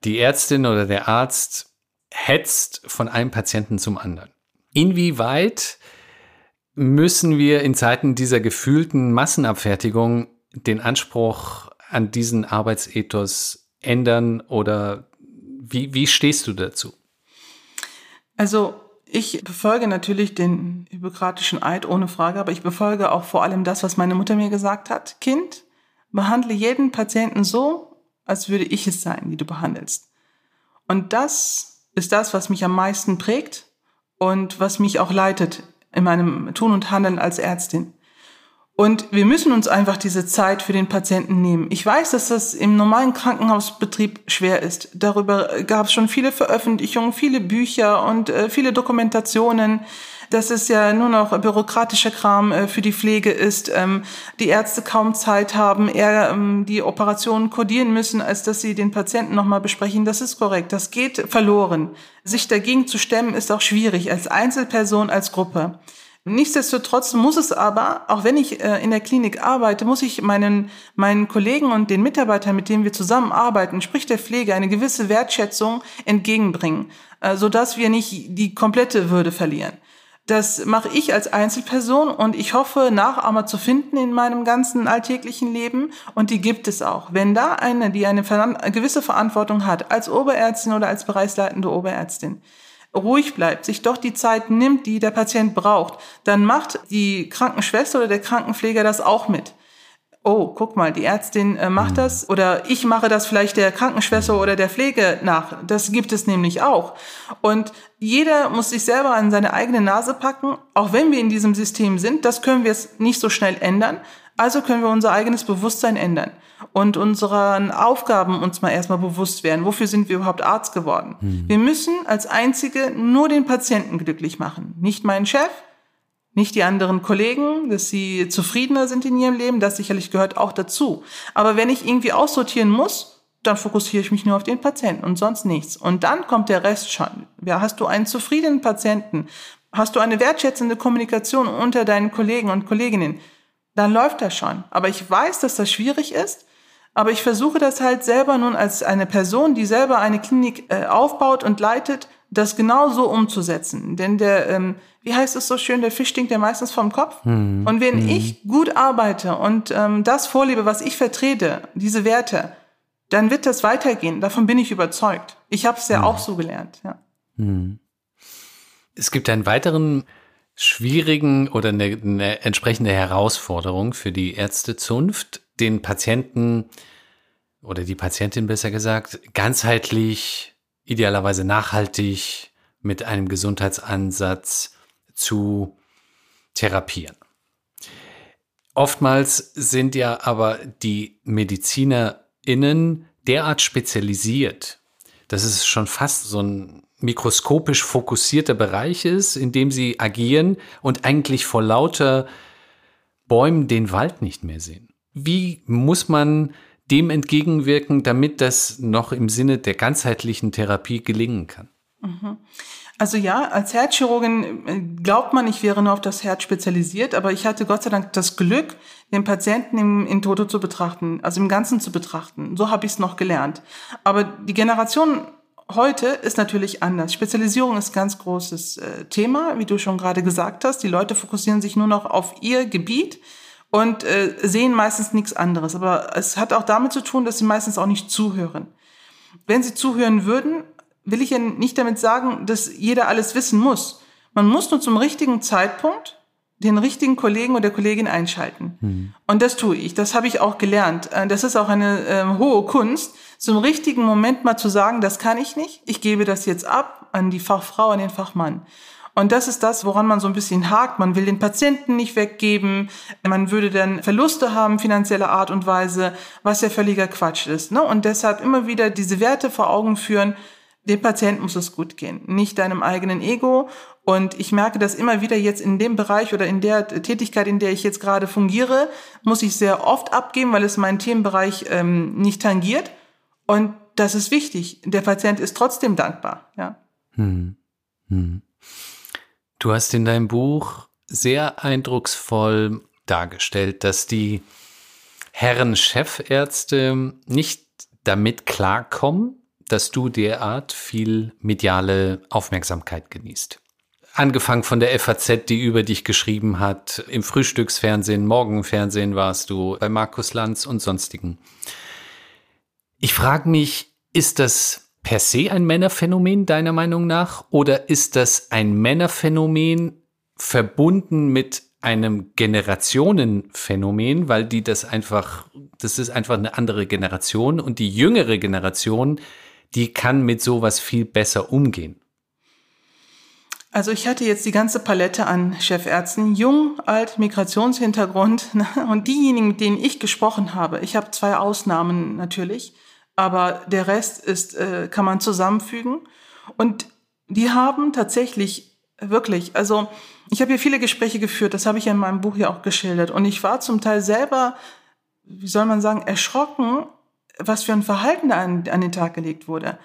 Die Ärztin oder der Arzt hetzt von einem Patienten zum anderen. Inwieweit müssen wir in Zeiten dieser gefühlten Massenabfertigung den Anspruch an diesen Arbeitsethos ändern oder wie, wie stehst du dazu? Also ich befolge natürlich den hypokratischen Eid ohne Frage, aber ich befolge auch vor allem das, was meine Mutter mir gesagt hat. Kind, behandle jeden Patienten so, als würde ich es sein, die du behandelst. Und das ist das, was mich am meisten prägt und was mich auch leitet in meinem Tun und Handeln als Ärztin. Und wir müssen uns einfach diese Zeit für den Patienten nehmen. Ich weiß, dass das im normalen Krankenhausbetrieb schwer ist. Darüber gab es schon viele Veröffentlichungen, viele Bücher und äh, viele Dokumentationen dass es ja nur noch bürokratischer Kram äh, für die Pflege ist, ähm, die Ärzte kaum Zeit haben, eher ähm, die Operationen kodieren müssen, als dass sie den Patienten nochmal besprechen. Das ist korrekt. Das geht verloren. Sich dagegen zu stemmen ist auch schwierig, als Einzelperson, als Gruppe. Nichtsdestotrotz muss es aber, auch wenn ich äh, in der Klinik arbeite, muss ich meinen, meinen Kollegen und den Mitarbeitern, mit denen wir zusammenarbeiten, sprich der Pflege, eine gewisse Wertschätzung entgegenbringen, äh, sodass wir nicht die komplette Würde verlieren. Das mache ich als Einzelperson und ich hoffe, Nachahmer zu finden in meinem ganzen alltäglichen Leben. Und die gibt es auch. Wenn da eine, die eine gewisse Verantwortung hat, als Oberärztin oder als bereichsleitende Oberärztin, ruhig bleibt, sich doch die Zeit nimmt, die der Patient braucht, dann macht die Krankenschwester oder der Krankenpfleger das auch mit oh, guck mal, die Ärztin äh, macht mhm. das oder ich mache das vielleicht der Krankenschwester oder der Pflege nach. Das gibt es nämlich auch. Und jeder muss sich selber an seine eigene Nase packen, auch wenn wir in diesem System sind. Das können wir es nicht so schnell ändern. Also können wir unser eigenes Bewusstsein ändern und unseren Aufgaben uns mal erstmal bewusst werden. Wofür sind wir überhaupt Arzt geworden? Mhm. Wir müssen als Einzige nur den Patienten glücklich machen. Nicht meinen Chef, nicht die anderen Kollegen, dass sie zufriedener sind in ihrem Leben, das sicherlich gehört auch dazu. Aber wenn ich irgendwie aussortieren muss, dann fokussiere ich mich nur auf den Patienten und sonst nichts. Und dann kommt der Rest schon. Ja, hast du einen zufriedenen Patienten? Hast du eine wertschätzende Kommunikation unter deinen Kollegen und Kolleginnen? Dann läuft das schon. Aber ich weiß, dass das schwierig ist. Aber ich versuche das halt selber nun als eine Person, die selber eine Klinik äh, aufbaut und leitet, das genau so umzusetzen. Denn der, ähm, wie heißt es so schön, der Fisch stinkt ja meistens vom Kopf. Mhm. Und wenn mhm. ich gut arbeite und ähm, das vorlebe, was ich vertrete, diese Werte, dann wird das weitergehen. Davon bin ich überzeugt. Ich habe es ja mhm. auch so gelernt. Ja. Mhm. Es gibt einen weiteren schwierigen oder eine, eine entsprechende Herausforderung für die Ärztezunft, den Patienten oder die Patientin besser gesagt, ganzheitlich, idealerweise nachhaltig mit einem Gesundheitsansatz zu therapieren. Oftmals sind ja aber die MedizinerInnen derart spezialisiert, dass es schon fast so ein mikroskopisch fokussierter Bereich ist, in dem sie agieren und eigentlich vor lauter Bäumen den Wald nicht mehr sehen. Wie muss man dem entgegenwirken, damit das noch im Sinne der ganzheitlichen Therapie gelingen kann? Mhm. Also ja, als Herzchirurgin äh, glaubt man, ich wäre nur auf das Herz spezialisiert, aber ich hatte Gott sei Dank das Glück, den Patienten im, in Toto zu betrachten, also im Ganzen zu betrachten. So habe ich es noch gelernt. Aber die Generation heute ist natürlich anders. Spezialisierung ist ganz großes äh, Thema, wie du schon gerade gesagt hast. Die Leute fokussieren sich nur noch auf ihr Gebiet und äh, sehen meistens nichts anderes. Aber es hat auch damit zu tun, dass sie meistens auch nicht zuhören. Wenn sie zuhören würden, will ich ja nicht damit sagen, dass jeder alles wissen muss. Man muss nur zum richtigen Zeitpunkt den richtigen Kollegen oder Kollegin einschalten. Mhm. Und das tue ich. Das habe ich auch gelernt. Äh, das ist auch eine äh, hohe Kunst, zum richtigen Moment mal zu sagen, das kann ich nicht. Ich gebe das jetzt ab an die Fachfrau, an den Fachmann. Und das ist das, woran man so ein bisschen hakt. Man will den Patienten nicht weggeben. Man würde dann Verluste haben, finanzieller Art und Weise, was ja völliger Quatsch ist. Ne? Und deshalb immer wieder diese Werte vor Augen führen, dem Patienten muss es gut gehen, nicht deinem eigenen Ego. Und ich merke das immer wieder jetzt in dem Bereich oder in der Tätigkeit, in der ich jetzt gerade fungiere, muss ich sehr oft abgeben, weil es meinen Themenbereich ähm, nicht tangiert. Und das ist wichtig. Der Patient ist trotzdem dankbar. Ja. Hm. Hm. Du hast in deinem Buch sehr eindrucksvoll dargestellt, dass die Herren Chefärzte nicht damit klarkommen, dass du derart viel mediale Aufmerksamkeit genießt. Angefangen von der FAZ, die über dich geschrieben hat, im Frühstücksfernsehen, Morgenfernsehen warst du, bei Markus Lanz und sonstigen. Ich frage mich, ist das per se ein Männerphänomen deiner Meinung nach oder ist das ein Männerphänomen verbunden mit einem Generationenphänomen, weil die das einfach, das ist einfach eine andere Generation und die jüngere Generation die kann mit sowas viel besser umgehen? Also ich hatte jetzt die ganze Palette an Chefärzten, jung, alt, Migrationshintergrund ne? und diejenigen, mit denen ich gesprochen habe. Ich habe zwei Ausnahmen natürlich, aber der Rest ist äh, kann man zusammenfügen und die haben tatsächlich wirklich, also ich habe hier viele Gespräche geführt, das habe ich ja in meinem Buch ja auch geschildert und ich war zum Teil selber, wie soll man sagen, erschrocken, was für ein Verhalten an, an den Tag gelegt wurde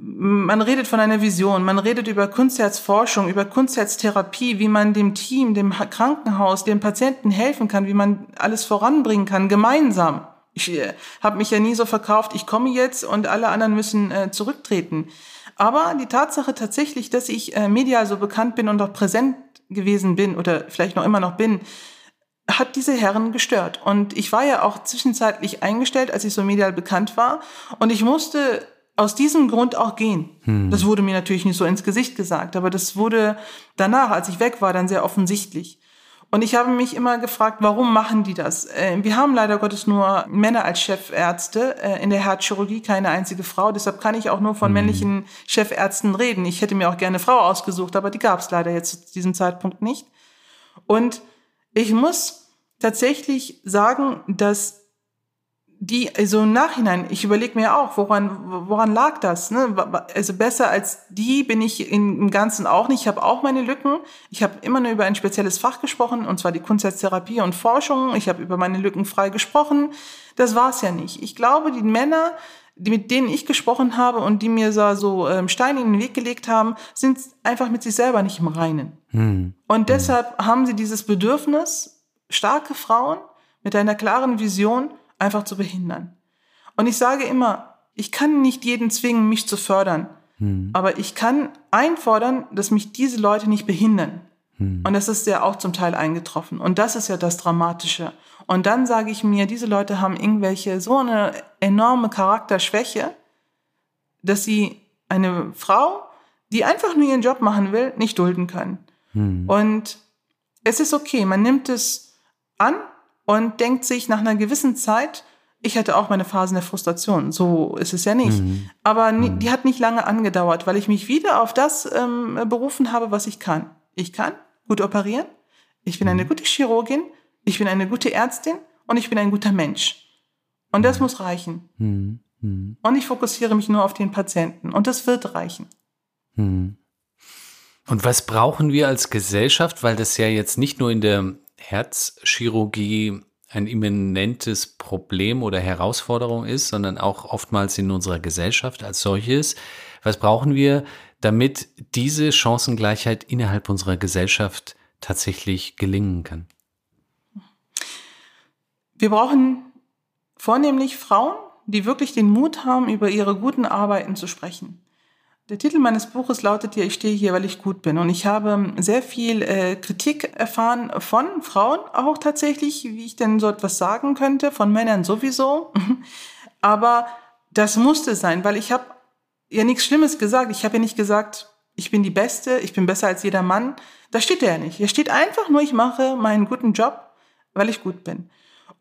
man redet von einer Vision, man redet über Kunstherzforschung, über Kunstherztherapie, wie man dem Team, dem Krankenhaus, dem Patienten helfen kann, wie man alles voranbringen kann, gemeinsam. Ich äh, habe mich ja nie so verkauft, ich komme jetzt und alle anderen müssen äh, zurücktreten. Aber die Tatsache tatsächlich, dass ich äh, medial so bekannt bin und auch präsent gewesen bin oder vielleicht noch immer noch bin, hat diese Herren gestört. Und ich war ja auch zwischenzeitlich eingestellt, als ich so medial bekannt war. Und ich musste aus diesem Grund auch gehen. Hm. Das wurde mir natürlich nicht so ins Gesicht gesagt, aber das wurde danach, als ich weg war, dann sehr offensichtlich. Und ich habe mich immer gefragt, warum machen die das? Äh, wir haben leider Gottes nur Männer als Chefärzte äh, in der Herzchirurgie, keine einzige Frau. Deshalb kann ich auch nur von hm. männlichen Chefärzten reden. Ich hätte mir auch gerne eine Frau ausgesucht, aber die gab es leider jetzt zu diesem Zeitpunkt nicht. Und ich muss tatsächlich sagen, dass die, also im Nachhinein, ich überlege mir auch, woran, woran lag das? Ne? Also besser als die bin ich im Ganzen auch nicht. Ich habe auch meine Lücken. Ich habe immer nur über ein spezielles Fach gesprochen, und zwar die Kunsttherapie und Forschung. Ich habe über meine Lücken frei gesprochen. Das war's ja nicht. Ich glaube, die Männer, die, mit denen ich gesprochen habe und die mir so, so ähm, Steine in den Weg gelegt haben, sind einfach mit sich selber nicht im Reinen. Hm. Und deshalb hm. haben sie dieses Bedürfnis, starke Frauen mit einer klaren Vision, einfach zu behindern. Und ich sage immer, ich kann nicht jeden zwingen, mich zu fördern. Hm. Aber ich kann einfordern, dass mich diese Leute nicht behindern. Hm. Und das ist ja auch zum Teil eingetroffen. Und das ist ja das Dramatische. Und dann sage ich mir, diese Leute haben irgendwelche, so eine enorme Charakterschwäche, dass sie eine Frau, die einfach nur ihren Job machen will, nicht dulden können. Hm. Und es ist okay, man nimmt es an, und denkt sich nach einer gewissen Zeit, ich hatte auch meine Phasen der Frustration, so ist es ja nicht. Mhm. Aber mhm. die hat nicht lange angedauert, weil ich mich wieder auf das ähm, berufen habe, was ich kann. Ich kann gut operieren, ich bin eine mhm. gute Chirurgin, ich bin eine gute Ärztin und ich bin ein guter Mensch. Und das mhm. muss reichen. Mhm. Mhm. Und ich fokussiere mich nur auf den Patienten und das wird reichen. Und was brauchen wir als Gesellschaft, weil das ja jetzt nicht nur in der Herzchirurgie ein immanentes Problem oder Herausforderung ist, sondern auch oftmals in unserer Gesellschaft als solches. Was brauchen wir, damit diese Chancengleichheit innerhalb unserer Gesellschaft tatsächlich gelingen kann? Wir brauchen vornehmlich Frauen, die wirklich den Mut haben, über ihre guten Arbeiten zu sprechen. Der Titel meines Buches lautet ja, ich stehe hier, weil ich gut bin. Und ich habe sehr viel äh, Kritik erfahren von Frauen auch tatsächlich, wie ich denn so etwas sagen könnte, von Männern sowieso. Aber das musste sein, weil ich habe ja nichts Schlimmes gesagt. Ich habe ja nicht gesagt, ich bin die Beste, ich bin besser als jeder Mann. Da steht er ja nicht. Hier steht einfach nur, ich mache meinen guten Job, weil ich gut bin.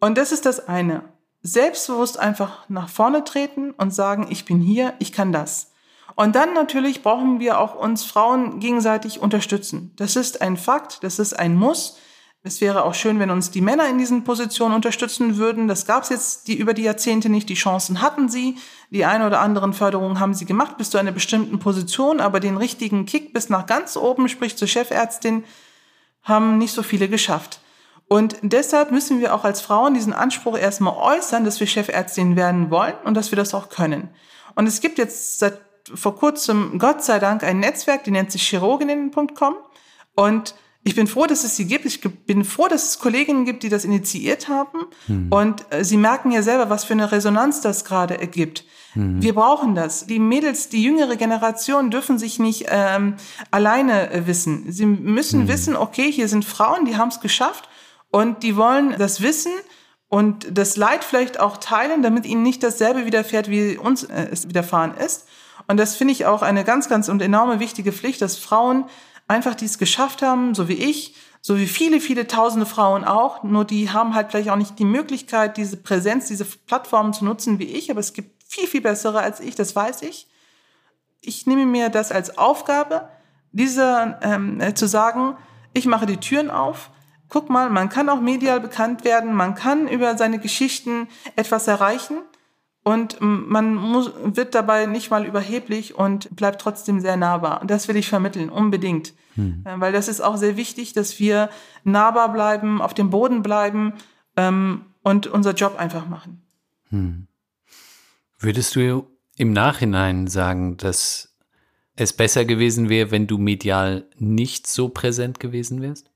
Und das ist das eine. Selbstbewusst einfach nach vorne treten und sagen, ich bin hier, ich kann das. Und dann natürlich brauchen wir auch uns Frauen gegenseitig unterstützen. Das ist ein Fakt, das ist ein Muss. Es wäre auch schön, wenn uns die Männer in diesen Positionen unterstützen würden. Das gab es jetzt die, über die Jahrzehnte nicht. Die Chancen hatten sie. Die eine oder anderen Förderungen haben sie gemacht bis zu einer bestimmten Position. Aber den richtigen Kick bis nach ganz oben, sprich zur Chefärztin, haben nicht so viele geschafft. Und deshalb müssen wir auch als Frauen diesen Anspruch erstmal äußern, dass wir Chefärztin werden wollen und dass wir das auch können. Und es gibt jetzt seit vor kurzem, Gott sei Dank, ein Netzwerk, die nennt sich chirurginnen.com. Und ich bin froh, dass es sie gibt. Ich bin froh, dass es Kolleginnen gibt, die das initiiert haben. Hm. Und äh, sie merken ja selber, was für eine Resonanz das gerade ergibt. Hm. Wir brauchen das. Die Mädels, die jüngere Generation dürfen sich nicht ähm, alleine äh, wissen. Sie müssen hm. wissen, okay, hier sind Frauen, die haben es geschafft und die wollen das Wissen und das Leid vielleicht auch teilen, damit ihnen nicht dasselbe widerfährt, wie uns äh, es widerfahren ist. Und das finde ich auch eine ganz, ganz und enorme wichtige Pflicht, dass Frauen einfach dies geschafft haben, so wie ich, so wie viele, viele tausende Frauen auch. Nur die haben halt vielleicht auch nicht die Möglichkeit, diese Präsenz, diese Plattformen zu nutzen wie ich. Aber es gibt viel, viel bessere als ich, das weiß ich. Ich nehme mir das als Aufgabe, diese ähm, äh, zu sagen, ich mache die Türen auf. Guck mal, man kann auch medial bekannt werden, man kann über seine Geschichten etwas erreichen und man muss, wird dabei nicht mal überheblich und bleibt trotzdem sehr nahbar. Und das will ich vermitteln, unbedingt. Hm. Äh, weil das ist auch sehr wichtig, dass wir nahbar bleiben, auf dem Boden bleiben ähm, und unser Job einfach machen. Hm. Würdest du im Nachhinein sagen, dass es besser gewesen wäre, wenn du medial nicht so präsent gewesen wärst?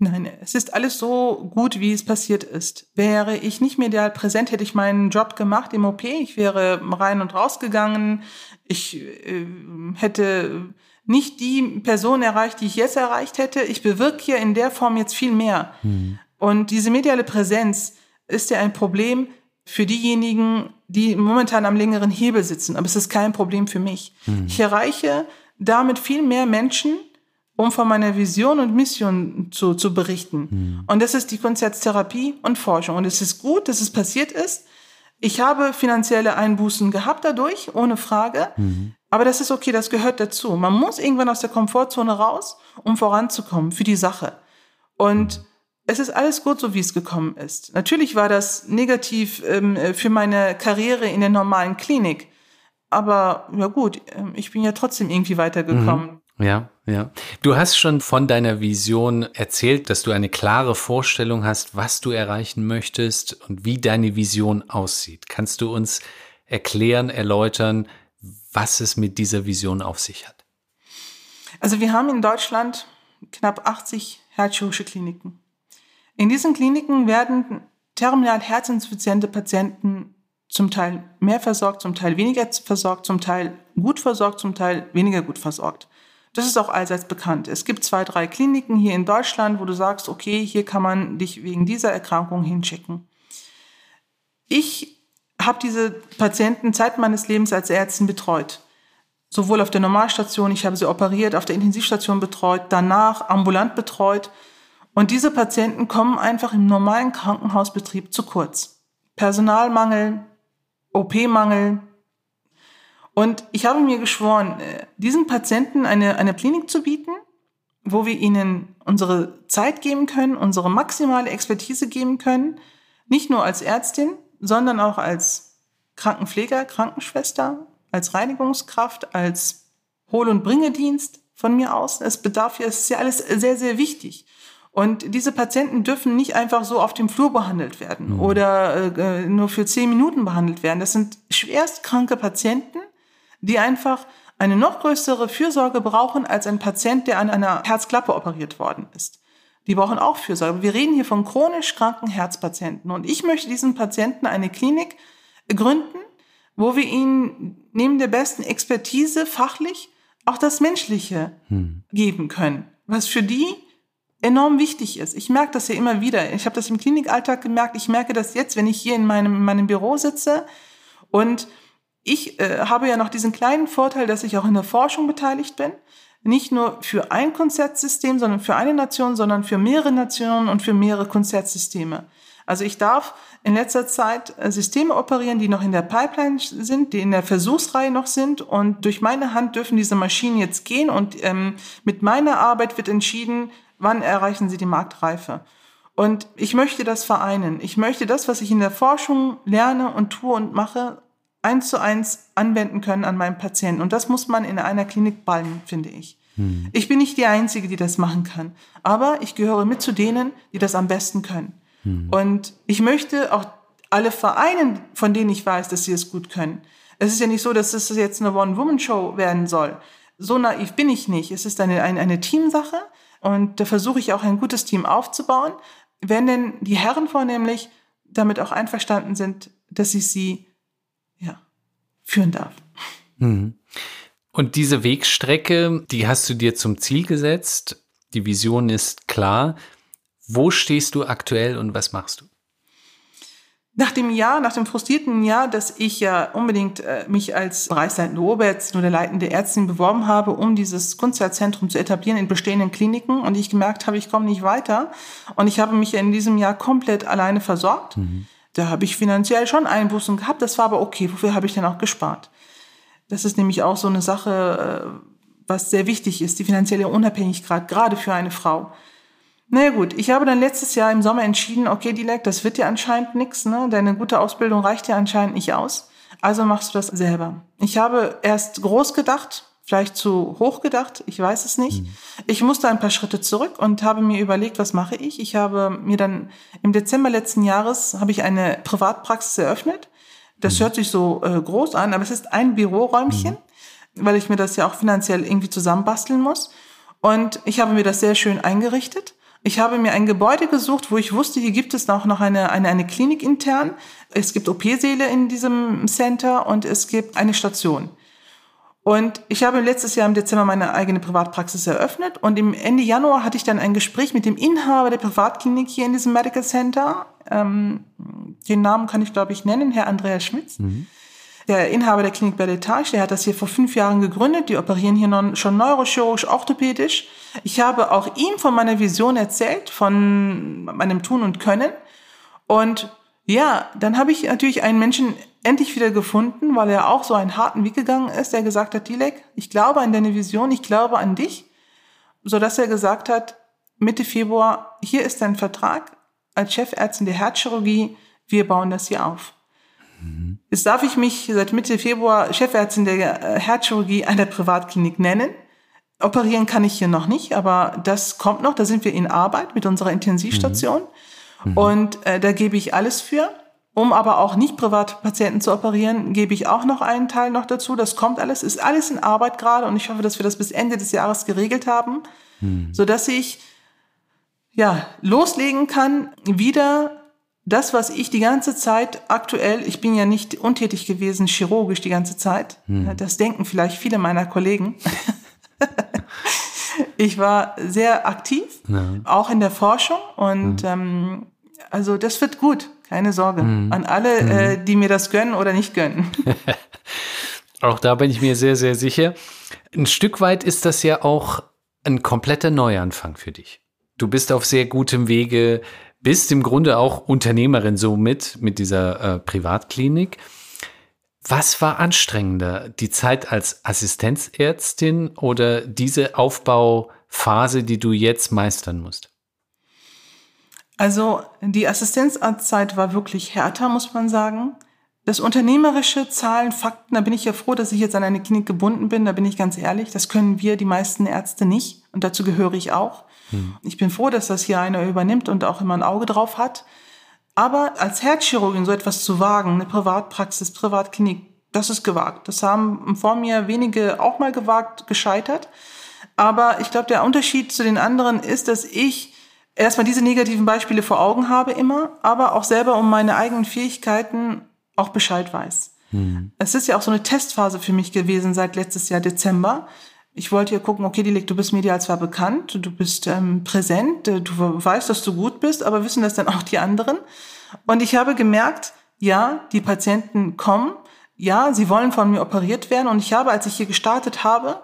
Nein, es ist alles so gut, wie es passiert ist. Wäre ich nicht medial präsent, hätte ich meinen Job gemacht im OP. Ich wäre rein und raus gegangen. Ich äh, hätte nicht die Person erreicht, die ich jetzt erreicht hätte. Ich bewirke hier in der Form jetzt viel mehr. Mhm. Und diese mediale Präsenz ist ja ein Problem für diejenigen, die momentan am längeren Hebel sitzen. Aber es ist kein Problem für mich. Mhm. Ich erreiche damit viel mehr Menschen, um von meiner Vision und Mission zu, zu berichten. Mhm. Und das ist die Konzerttherapie und Forschung. Und es ist gut, dass es passiert ist. Ich habe finanzielle Einbußen gehabt dadurch, ohne Frage. Mhm. Aber das ist okay, das gehört dazu. Man muss irgendwann aus der Komfortzone raus, um voranzukommen für die Sache. Und es ist alles gut, so wie es gekommen ist. Natürlich war das negativ ähm, für meine Karriere in der normalen Klinik. Aber ja gut, ähm, ich bin ja trotzdem irgendwie weitergekommen. Ja, ja. Du hast schon von deiner Vision erzählt, dass du eine klare Vorstellung hast, was du erreichen möchtest und wie deine Vision aussieht. Kannst du uns erklären, erläutern, was es mit dieser Vision auf sich hat? Also wir haben in Deutschland knapp 80 herzchirurgische Kliniken. In diesen Kliniken werden terminal herzinsuffiziente Patienten zum Teil mehr versorgt, zum Teil weniger versorgt, zum Teil gut versorgt, zum Teil weniger gut versorgt. Das ist auch allseits bekannt. Es gibt zwei, drei Kliniken hier in Deutschland, wo du sagst, okay, hier kann man dich wegen dieser Erkrankung hinschicken. Ich habe diese Patienten Zeit meines Lebens als Ärztin betreut. Sowohl auf der Normalstation, ich habe sie operiert, auf der Intensivstation betreut, danach ambulant betreut. Und diese Patienten kommen einfach im normalen Krankenhausbetrieb zu kurz. Personalmangel, OP-Mangel, und ich habe mir geschworen, äh, diesen Patienten eine, eine Klinik zu bieten, wo wir ihnen unsere Zeit geben können, unsere maximale Expertise geben können, nicht nur als Ärztin, sondern auch als Krankenpfleger, Krankenschwester, als Reinigungskraft, als Hol- und Bringedienst von mir aus. Es bedarf ja, es ist ja alles sehr, sehr wichtig. Und diese Patienten dürfen nicht einfach so auf dem Flur behandelt werden mhm. oder äh, nur für zehn Minuten behandelt werden. Das sind schwerstkranke Patienten, die einfach eine noch größere Fürsorge brauchen als ein Patient, der an einer Herzklappe operiert worden ist. Die brauchen auch Fürsorge. Wir reden hier von chronisch kranken Herzpatienten. Und ich möchte diesen Patienten eine Klinik gründen, wo wir ihnen neben der besten Expertise fachlich auch das Menschliche hm. geben können, was für die enorm wichtig ist. Ich merke das ja immer wieder. Ich habe das im Klinikalltag gemerkt. Ich merke das jetzt, wenn ich hier in meinem, in meinem Büro sitze und ich äh, habe ja noch diesen kleinen Vorteil, dass ich auch in der Forschung beteiligt bin. Nicht nur für ein Konzertsystem, sondern für eine Nation, sondern für mehrere Nationen und für mehrere Konzertsysteme. Also ich darf in letzter Zeit äh, Systeme operieren, die noch in der Pipeline sind, die in der Versuchsreihe noch sind. Und durch meine Hand dürfen diese Maschinen jetzt gehen. Und ähm, mit meiner Arbeit wird entschieden, wann erreichen sie die Marktreife. Und ich möchte das vereinen. Ich möchte das, was ich in der Forschung lerne und tue und mache, eins zu eins anwenden können an meinem Patienten. Und das muss man in einer Klinik ballen, finde ich. Hm. Ich bin nicht die Einzige, die das machen kann. Aber ich gehöre mit zu denen, die das am besten können. Hm. Und ich möchte auch alle vereinen, von denen ich weiß, dass sie es gut können. Es ist ja nicht so, dass es jetzt eine One-Woman-Show werden soll. So naiv bin ich nicht. Es ist eine, eine, eine Teamsache und da versuche ich auch ein gutes Team aufzubauen. Wenn denn die Herren vornehmlich damit auch einverstanden sind, dass ich sie führen darf. Mhm. Und diese Wegstrecke, die hast du dir zum Ziel gesetzt. Die Vision ist klar. Wo stehst du aktuell und was machst du? Nach dem Jahr, nach dem frustrierten Jahr, dass ich ja unbedingt äh, mich als bereichsleitende Oberärztin oder leitende Ärztin beworben habe, um dieses Kunstzentrum zu etablieren in bestehenden Kliniken und ich gemerkt habe, ich komme nicht weiter und ich habe mich in diesem Jahr komplett alleine versorgt. Mhm Da habe ich finanziell schon Einbußen gehabt, das war aber okay. Wofür habe ich denn auch gespart? Das ist nämlich auch so eine Sache, äh, was sehr wichtig ist, die finanzielle Unabhängigkeit, gerade für eine Frau. Na naja, gut, ich habe dann letztes Jahr im Sommer entschieden, okay, Dilek, das wird dir anscheinend nichts, ne? Deine gute Ausbildung reicht dir anscheinend nicht aus. Also machst du das selber. Ich habe erst groß gedacht, vielleicht zu hoch gedacht, ich weiß es nicht. Mhm. Ich musste ein paar Schritte zurück und habe mir überlegt, was mache ich? Ich habe mir dann im Dezember letzten Jahres habe ich eine Privatpraxis eröffnet. Das mhm. hört sich so äh, groß an, aber es ist ein Büroräumchen, mhm. weil ich mir das ja auch finanziell irgendwie zusammenbasteln muss. Und ich habe mir das sehr schön eingerichtet. Ich habe mir ein Gebäude gesucht, wo ich wusste, hier gibt es auch noch eine, eine, eine Klinik intern. Es gibt OP-Säle in diesem Center und es gibt eine Station. Und ich habe letztes Jahr im Dezember meine eigene Privatpraxis eröffnet und im Ende Januar hatte ich dann ein Gespräch mit dem Inhaber der Privatklinik hier in diesem Medical Center. Ähm, den Namen kann ich, glaube ich, nennen, Herr Andreas Schmitz. Mhm. Der Inhaber der Klinik Belletage, der hat das hier vor fünf Jahren gegründet. Die operieren hier schon neurochirurgisch, orthopädisch. Ich habe auch ihm von meiner Vision erzählt, von meinem Tun und Können. Und ja, dann habe ich natürlich einen Menschen endlich wieder gefunden, weil er auch so einen harten Weg gegangen ist, der gesagt hat, Dilek, ich glaube an deine Vision, ich glaube an dich, so dass er gesagt hat, Mitte Februar, hier ist dein Vertrag als Chefärztin der Herzchirurgie, wir bauen das hier auf. Mhm. Jetzt darf ich mich seit Mitte Februar Chefärztin der äh, Herzchirurgie einer Privatklinik nennen. Operieren kann ich hier noch nicht, aber das kommt noch. Da sind wir in Arbeit mit unserer Intensivstation. Mhm. Und äh, da gebe ich alles für. Um aber auch nicht Privatpatienten zu operieren, gebe ich auch noch einen Teil noch dazu. Das kommt alles, ist alles in Arbeit gerade und ich hoffe, dass wir das bis Ende des Jahres geregelt haben, mhm. so dass ich ja loslegen kann, wieder das, was ich die ganze Zeit aktuell, ich bin ja nicht untätig gewesen, chirurgisch die ganze Zeit. Mhm. Das denken vielleicht viele meiner Kollegen. ich war sehr aktiv, ja. auch in der Forschung und mhm. ähm, also das wird gut. Keine Sorge. Mhm. An alle, mhm. äh, die mir das gönnen oder nicht gönnen. auch da bin ich mir sehr, sehr sicher. Ein Stück weit ist das ja auch ein kompletter Neuanfang für dich. Du bist auf sehr gutem Wege, bist im Grunde auch Unternehmerin somit mit dieser äh, Privatklinik. Was war anstrengender, die Zeit als Assistenzärztin oder diese Aufbauphase, die du jetzt meistern musst? Also die Assistenzarztzeit war wirklich härter, muss man sagen. Das unternehmerische Zahlen, Fakten, da bin ich ja froh, dass ich jetzt an eine Klinik gebunden bin, da bin ich ganz ehrlich. Das können wir, die meisten Ärzte, nicht. Und dazu gehöre ich auch. Hm. Ich bin froh, dass das hier einer übernimmt und auch immer ein Auge drauf hat. Aber als Herzchirurgin so etwas zu wagen, eine Privatpraxis, Privatklinik, das ist gewagt. Das haben vor mir wenige auch mal gewagt, gescheitert. Aber ich glaube, der Unterschied zu den anderen ist, dass ich erstmal diese negativen Beispiele vor Augen habe immer, aber auch selber um meine eigenen Fähigkeiten auch Bescheid weiß. Hm. Es ist ja auch so eine Testphase für mich gewesen seit letztes Jahr Dezember. Ich wollte ja gucken, okay, Dilek, du bist medial zwar bekannt, du bist ähm, präsent, äh, du weißt, dass du gut bist, aber wissen das dann auch die anderen? Und ich habe gemerkt, ja, die Patienten kommen, ja, sie wollen von mir operiert werden. Und ich habe, als ich hier gestartet habe,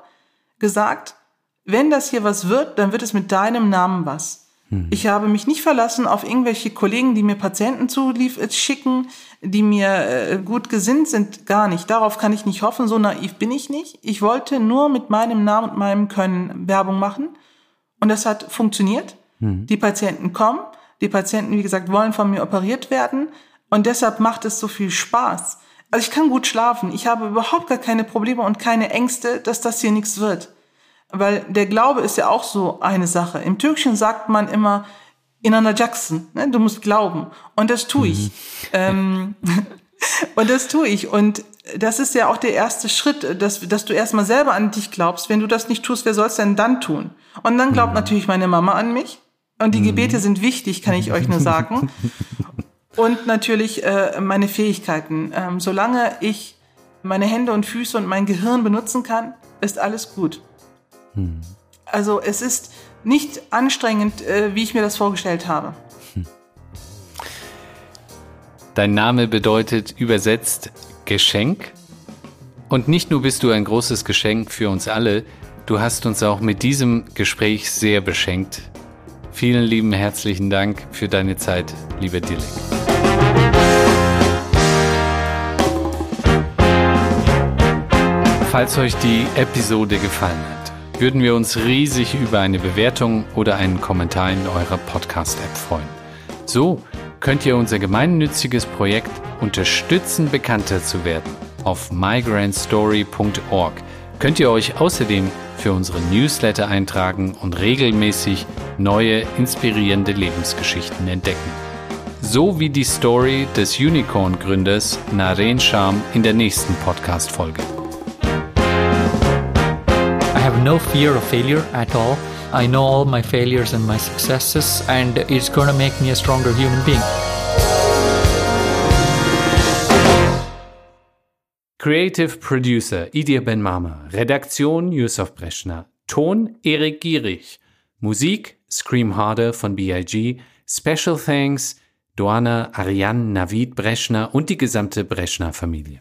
gesagt, wenn das hier was wird, dann wird es mit deinem Namen was. Mhm. Ich habe mich nicht verlassen auf irgendwelche Kollegen, die mir Patienten zuschicken, die mir äh, gut gesinnt sind. Gar nicht. Darauf kann ich nicht hoffen. So naiv bin ich nicht. Ich wollte nur mit meinem Namen und meinem Können Werbung machen. Und das hat funktioniert. Mhm. Die Patienten kommen. Die Patienten, wie gesagt, wollen von mir operiert werden. Und deshalb macht es so viel Spaß. Also ich kann gut schlafen. Ich habe überhaupt gar keine Probleme und keine Ängste, dass das hier nichts wird. Weil der Glaube ist ja auch so eine Sache. Im Türkischen sagt man immer, Inanna Jackson, ne? du musst glauben. Und das tue ich. Mhm. Ähm, und das tue ich. Und das ist ja auch der erste Schritt, dass, dass du erstmal selber an dich glaubst. Wenn du das nicht tust, wer soll es denn dann tun? Und dann glaubt mhm. natürlich meine Mama an mich. Und die mhm. Gebete sind wichtig, kann ich euch nur sagen. und natürlich äh, meine Fähigkeiten. Ähm, solange ich meine Hände und Füße und mein Gehirn benutzen kann, ist alles gut. Hm. Also es ist nicht anstrengend, äh, wie ich mir das vorgestellt habe. Hm. Dein Name bedeutet übersetzt Geschenk. Und nicht nur bist du ein großes Geschenk für uns alle, du hast uns auch mit diesem Gespräch sehr beschenkt. Vielen lieben herzlichen Dank für deine Zeit, lieber Dilek. Falls euch die Episode gefallen hat, würden wir uns riesig über eine Bewertung oder einen Kommentar in eurer Podcast-App freuen. So könnt ihr unser gemeinnütziges Projekt unterstützen, bekannter zu werden. Auf migrantstory.org könnt ihr euch außerdem für unsere Newsletter eintragen und regelmäßig neue inspirierende Lebensgeschichten entdecken. So wie die Story des Unicorn-Gründers Naren Sham in der nächsten Podcast-Folge. Have no fear of failure at all. I know all my failures and my successes, and it's going to make me a stronger human being. Creative Producer Idir Ben Mama, Redaktion Yusuf Breschner, Ton Erik Gierig, Musik Scream Harder von BIG, Special Thanks Doana Ariane Navid Breschner und die gesamte Breschner Familie.